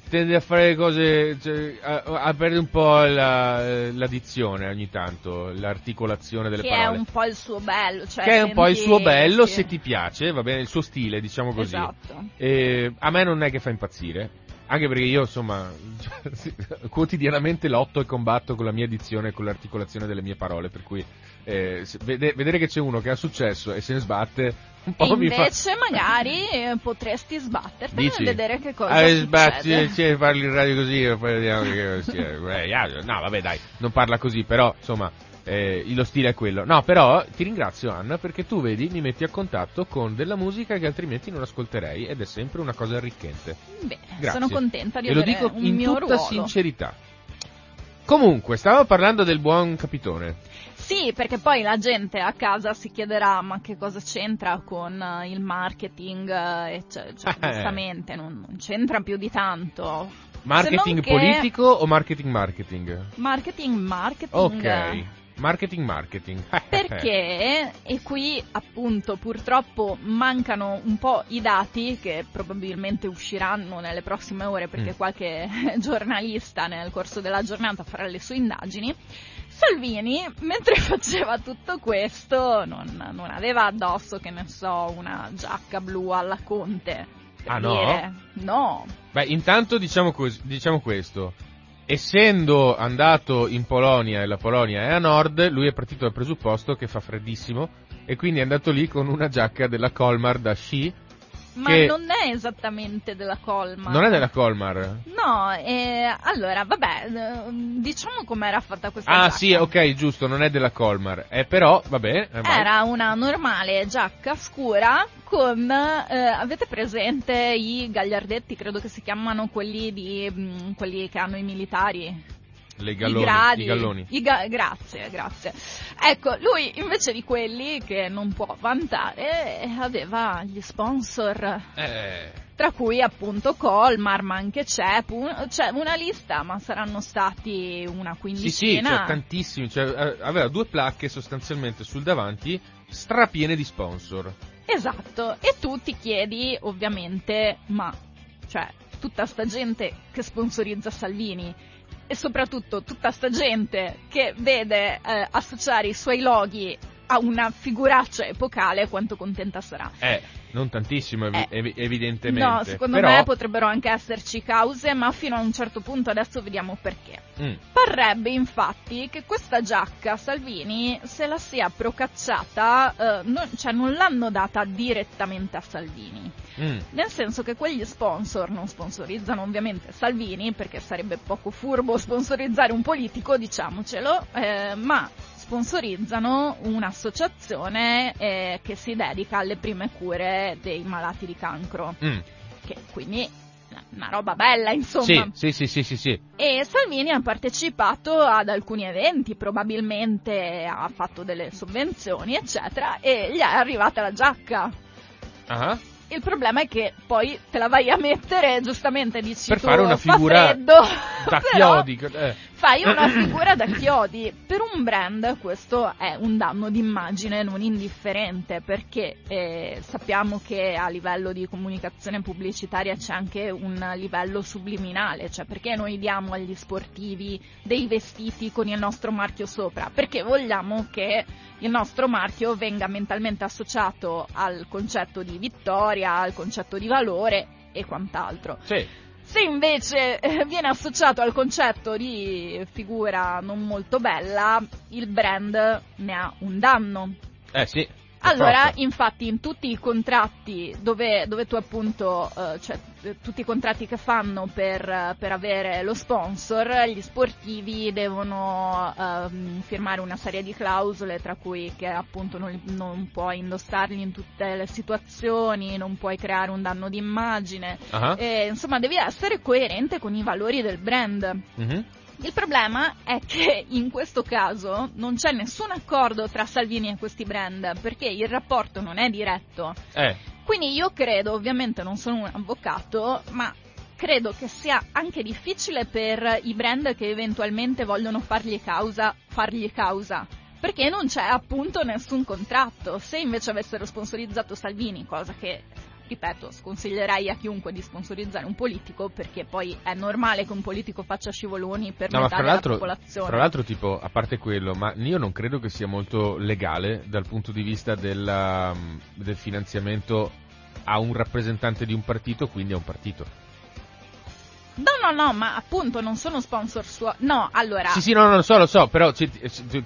tende a fare le cose, cioè, a, a perdere un po' la, la dizione ogni tanto, l'articolazione delle che è parole. un po' il suo bello. Cioè che è un po' il suo bello sì. se ti piace, va bene, il suo stile, diciamo così. Esatto. Eh, a me non è che fa impazzire. Anche perché io, insomma, quotidianamente lotto e combatto con la mia dizione e con l'articolazione delle mie parole, per cui eh, vede- vedere che c'è uno che ha successo e se ne sbatte un po' E mi fa... invece magari eh, potresti sbattertene Dici? e vedere che cosa Ah, succede. sbatti, sì, parli in radio così e poi vediamo che. Eh, No, vabbè, dai, non parla così, però, insomma, eh, lo stile è quello. No, però ti ringrazio Anna perché tu vedi, mi metti a contatto con della musica che altrimenti non ascolterei ed è sempre una cosa arricchente. Bene, Grazie. sono contenta di e lo avere dico un in tutta ruolo. sincerità. Comunque, stavo parlando del buon capitone. Sì, perché poi la gente a casa si chiederà ma che cosa c'entra con eh, il marketing eh, e cioè, cioè, Eh. giustamente non, non c'entra più di tanto. Marketing che- politico o marketing marketing? Marketing, marketing. Ok. Marketing marketing. Perché, e qui appunto purtroppo mancano un po' i dati che probabilmente usciranno nelle prossime ore perché Mm. qualche giornalista nel corso della giornata farà le sue indagini. Salvini, mentre faceva tutto questo, non, non aveva addosso, che ne so, una giacca blu alla Conte. Ah, no? dire. No. Beh, intanto diciamo, cos- diciamo questo. Essendo andato in Polonia e la Polonia è a nord, lui è partito dal presupposto che fa freddissimo e quindi è andato lì con una giacca della Colmar da sci. Ma Che- non è esattamente della Colmar. Non è della Colmar? No, eh, allora, vabbè, eh, diciamo com'era fatta questa Ah giacca. sì, ok, giusto, non è della Colmar. Eh, però, va bene. eh. Era una normale giacca scura con, eh, avete presente i gagliardetti, credo che si chiamano quelli, di, mm, quelli che hanno i militari? Le galloni, i gradi, i galloni. i ga- grazie, grazie. Ecco, lui invece di quelli che non può vantare aveva gli sponsor, Eh, tra cui appunto Colmar, ma anche CEP, un- c'è una lista, ma saranno stati una sì, sì, quindicina. cioè, tantissimi. Cioè, eh, aveva due placche sostanzialmente sul davanti, strapiene di sponsor. Esatto, e tu ti chiedi ovviamente, ma cioè tutta sta gente che sponsorizza Salvini e soprattutto tutta sta gente che vede eh, associare i suoi loghi a una figuraccia epocale, quanto contenta sarà. Eh, non tantissimo, evi- Eh. evi- evidentemente. No, secondo Però, me potrebbero anche esserci cause, ma fino a un certo punto adesso vediamo perché. mm, Parrebbe infatti che questa giacca Salvini se la sia procacciata, eh, non- cioè non l'hanno data direttamente a Salvini. mm. Nel senso che quegli sponsor non sponsorizzano ovviamente Salvini, perché sarebbe poco furbo sponsorizzare un politico, diciamocelo, eh, ma sponsorizzano un'associazione eh, che si dedica alle prime cure dei malati di cancro, Mm. che quindi una roba bella, insomma. Sì, sì, sì, sì, sì. E Salvini ha partecipato ad alcuni eventi, probabilmente ha fatto delle sovvenzioni, eccetera, e gli è arrivata la giacca. Ah, Il problema è che poi te la vai a mettere, giustamente dici Per tu, fare una figura freddo, Da chiodi. eh. Fai una figura da chiodi. Per un brand questo è un danno d'immagine non indifferente perché eh, sappiamo che a livello di comunicazione pubblicitaria c'è anche un livello subliminale, cioè perché noi diamo agli sportivi dei vestiti con il nostro marchio sopra? Perché vogliamo che il nostro marchio venga mentalmente associato al concetto di vittoria, al concetto di valore e quant'altro. Sì. Se invece eh, viene associato al concetto di figura non molto bella, il brand ne ha un danno. Eh sì. Allora, infatti, in tutti i contratti dove, dove tu appunto, eh, cioè eh, tutti i contratti che fanno per, eh, per avere lo sponsor, gli sportivi devono ehm, firmare una serie di clausole, tra cui che appunto non, non puoi indossarli in tutte le situazioni, non puoi creare un danno d'immagine, Ah, e, insomma, devi essere coerente con i valori del brand. mhm. Il problema è che in questo caso non c'è nessun accordo tra Salvini e questi brand perché il rapporto non è diretto. Eh, Quindi io credo, ovviamente non sono un avvocato, ma credo che sia anche difficile per i brand che eventualmente vogliono fargli causa, fargli causa. Perché non c'è appunto nessun contratto. Se invece avessero sponsorizzato Salvini, cosa che ripeto, sconsiglierei a chiunque di sponsorizzare un politico perché poi è normale che un politico faccia scivoloni per No, metà fra della l'altro, popolazione. fra l'altro, tipo, a parte quello, ma io non credo che sia molto legale dal punto di vista della- del finanziamento a un rappresentante di un partito, quindi a un partito. No, no, no, ma appunto non sono sponsor suoi. No, allora. Sì, sì, no, no, lo so, lo so, però ci-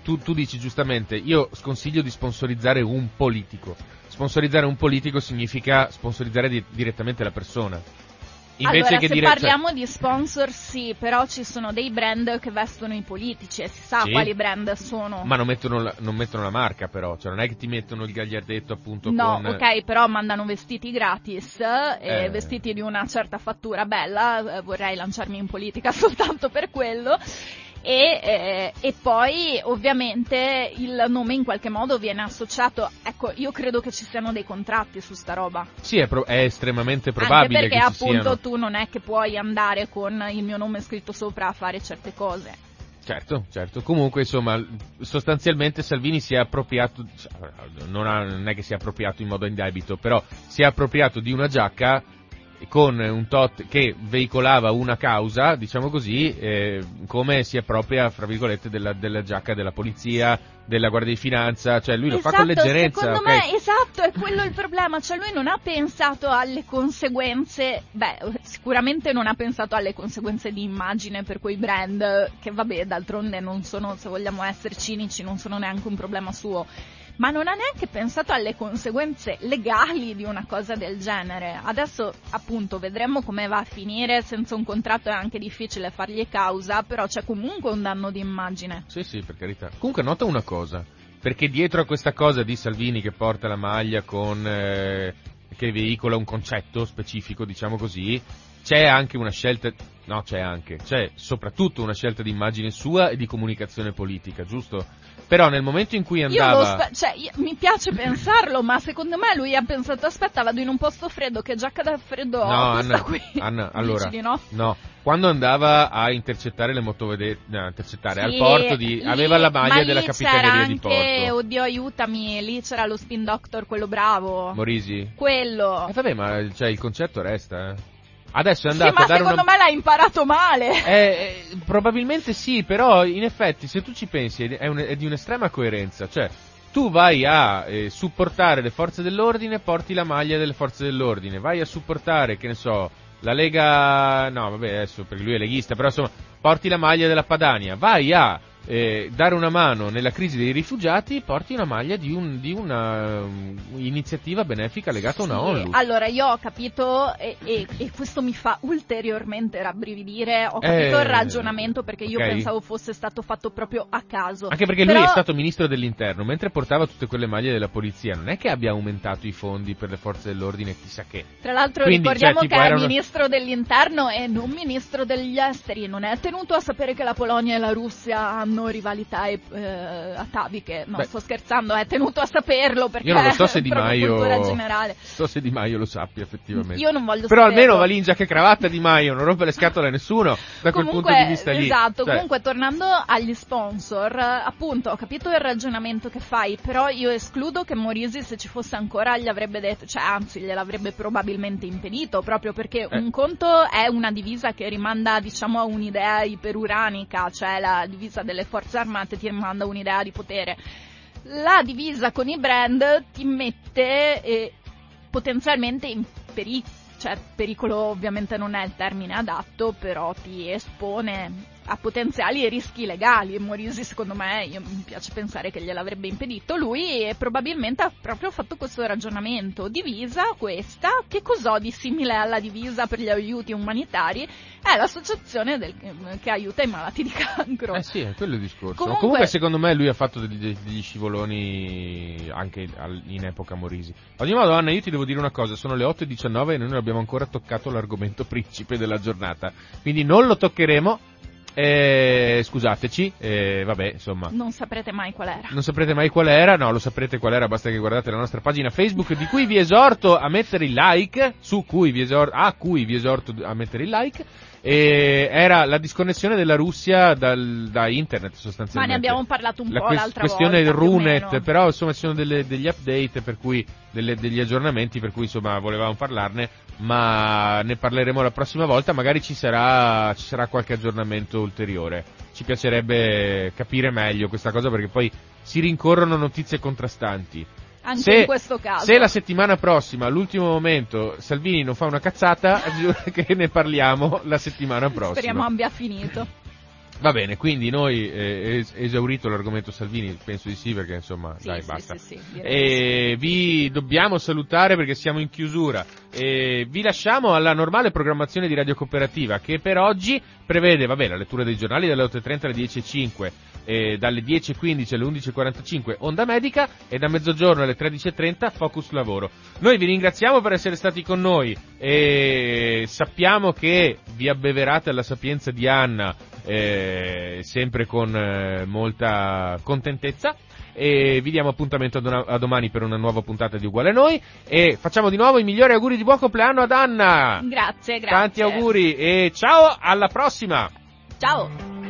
tu, tu dici giustamente, io sconsiglio di sponsorizzare un politico. Sponsorizzare un politico significa sponsorizzare di- direttamente la persona. Invece allora, che se dire... cioè- parliamo di sponsor, sì, però ci sono dei brand che vestono i politici e si sa Sì. quali brand sono. Ma non mettono, la, non mettono la marca però, cioè non è che ti mettono il gagliardetto appunto No, con... ok, però mandano vestiti gratis, eh, Eh. vestiti di una certa fattura bella, eh, vorrei lanciarmi in politica soltanto per quello. E, eh, e poi ovviamente il nome in qualche modo viene associato, ecco io credo che ci siano dei contratti su sta roba. Sì, è, pro- è estremamente probabile Anche perché appunto tu non è che puoi andare con il mio nome scritto sopra a fare certe cose. Certo, certo. Comunque, insomma, sostanzialmente Salvini si è appropriato, non, ha- non è che si è appropriato in modo indebito, però si è appropriato di una giacca con un tot che veicolava una causa, diciamo così, eh, come si appropria, fra virgolette, della, della giacca della polizia, della guardia di finanza, cioè lui lo fa con Esatto, leggerezza, Secondo ok? me, esatto, è quello il problema. Cioè, lui non ha pensato alle conseguenze. Beh, sicuramente non ha pensato alle conseguenze di immagine per quei brand, che vabbè, d'altronde non sono, se vogliamo essere cinici, non sono neanche un problema suo. Ma non ha neanche pensato alle conseguenze legali di una cosa del genere. Adesso, appunto, vedremo come va a finire. Senza un contratto è anche difficile fargli causa, però c'è comunque un danno di immagine. Sì, sì, per carità. Comunque nota una cosa, perché dietro a questa cosa di Salvini che porta la maglia con... eh, che veicola un concetto specifico, diciamo così, c'è anche una scelta, no c'è anche, c'è soprattutto una scelta di immagine sua e di comunicazione politica, giusto? Però nel momento in cui andava... Io lo spe- cioè, io- mi piace pensarlo, ma secondo me lui ha pensato, aspetta, vado in un posto freddo, che giacca da freddo ho, No, Anna, qui. Anna, allora, di no? no, quando andava a intercettare le motovedette, no, intercettare al Sì, porto di, lì- aveva la ma maglia della capitaneria di anche, porto. oddio aiutami, lì c'era lo spin doctor, quello bravo. Morisi? quello. Eh, vabbè, ma cioè, il concetto resta, eh. Adesso è Sì, andato ma a dare secondo una... me l'ha imparato male. Eh, eh, probabilmente sì, però in effetti se tu ci pensi è, un- è di un'estrema coerenza, cioè tu vai a eh, supportare le forze dell'ordine, porti la maglia delle forze dell'ordine, vai a supportare, che ne so, la Lega, no vabbè adesso perché lui è leghista, però insomma porti la maglia della Padania, vai a eh, dare una mano nella crisi dei rifugiati, porti una maglia di, un- di una um, iniziativa benefica legata a una Sì, ONU. Allora, io ho capito e, e- e questo mi fa ulteriormente rabbrividire. Ho capito Eh, il ragionamento perché io ok. pensavo fosse stato fatto proprio a caso. Anche perché Però- lui è stato ministro dell'interno, mentre portava tutte quelle maglie della polizia, non è che abbia aumentato i fondi per le forze dell'ordine, chissà che. Tra l'altro Quindi, ricordiamo cioè, che è una- ministro dell'interno e non ministro degli esteri. Non è tenuto a sapere che la Polonia e la Russia hanno rivalità e, eh, ataviche. No, Beh. sto scherzando, è tenuto a saperlo perché Io non lo so se Di Maio. So se Di Maio lo sappia effettivamente. Io non voglio Però saperlo. almeno Valingia che cravatta Di Maio, non rompe le scatole a nessuno da quel Comunque, punto di vista lì. Esatto, Cioè, comunque tornando agli sponsor, eh, appunto ho capito il ragionamento che fai, però io escludo che Morisi se ci fosse ancora gli avrebbe detto, cioè anzi gliel'avrebbe probabilmente impedito, proprio perché Eh. un conto è una divisa che rimanda diciamo a un'idea iperuranica, cioè la divisa delle forze armate ti rimanda a un'idea di potere. La divisa con i brand ti mette eh, potenzialmente in pericolo, cioè pericolo ovviamente non è il termine adatto, però ti espone a potenziali rischi legali e Morisi secondo me, io, mi piace pensare che gliel'avrebbe impedito lui e probabilmente ha proprio fatto questo ragionamento. Divisa questa, che cos'ho di simile alla divisa per gli aiuti umanitari? È l'associazione del- che aiuta i malati di cancro. Eh sì, è quello il discorso. Comunque- Comunque, secondo me lui ha fatto degli, degli scivoloni anche in epoca Morisi. Ad ogni modo, Anna, io ti devo dire una cosa, sono le 8.19 e noi non abbiamo ancora toccato l'argomento principe della giornata. Quindi non lo toccheremo. Eh, scusateci, eh, vabbè, insomma. Non saprete mai qual era. Non saprete mai qual era, no, lo saprete qual era, basta che guardate la nostra pagina Facebook, di cui vi esorto a mettere il like, su cui vi esorto, a cui vi esorto a mettere il like, e era la disconnessione della Russia dal, da internet Ma sostanzialmente. ne abbiamo parlato un la po' ques- l'altra questione volta. o Runet, però insomma ci sono delle- degli update per cui, delle- degli aggiornamenti per cui insomma volevamo parlarne, ma ne parleremo la prossima volta, magari ci sarà, ci sarà qualche aggiornamento ulteriore. Ci piacerebbe capire meglio questa cosa perché poi si rincorrono notizie contrastanti. Anche se, in questo caso. se la settimana prossima, all'ultimo momento, Salvini non fa una cazzata, che ne parliamo la settimana prossima. Speriamo abbia finito. Va bene, quindi noi, eh, es- esaurito l'argomento Salvini, penso di sì perché insomma, Sì, dai, sì, basta. sì, E vi dobbiamo salutare perché siamo in chiusura. E vi lasciamo alla normale programmazione di Radio Cooperativa che per oggi prevede, vabbè, la lettura dei giornali dalle 8.30 alle 10.05 e dalle 10.15 alle 11.45 Onda Medica e da mezzogiorno alle 13.30 Focus Lavoro. Noi vi ringraziamo per essere stati con noi e sappiamo che vi abbeverate alla sapienza di Anna eh, sempre con eh, molta contentezza e vi diamo appuntamento a, domani per una nuova puntata di Uguale Noi e facciamo di nuovo i migliori auguri di buon compleanno ad Anna. Grazie, grazie. Tanti auguri e ciao, alla prossima! Ciao.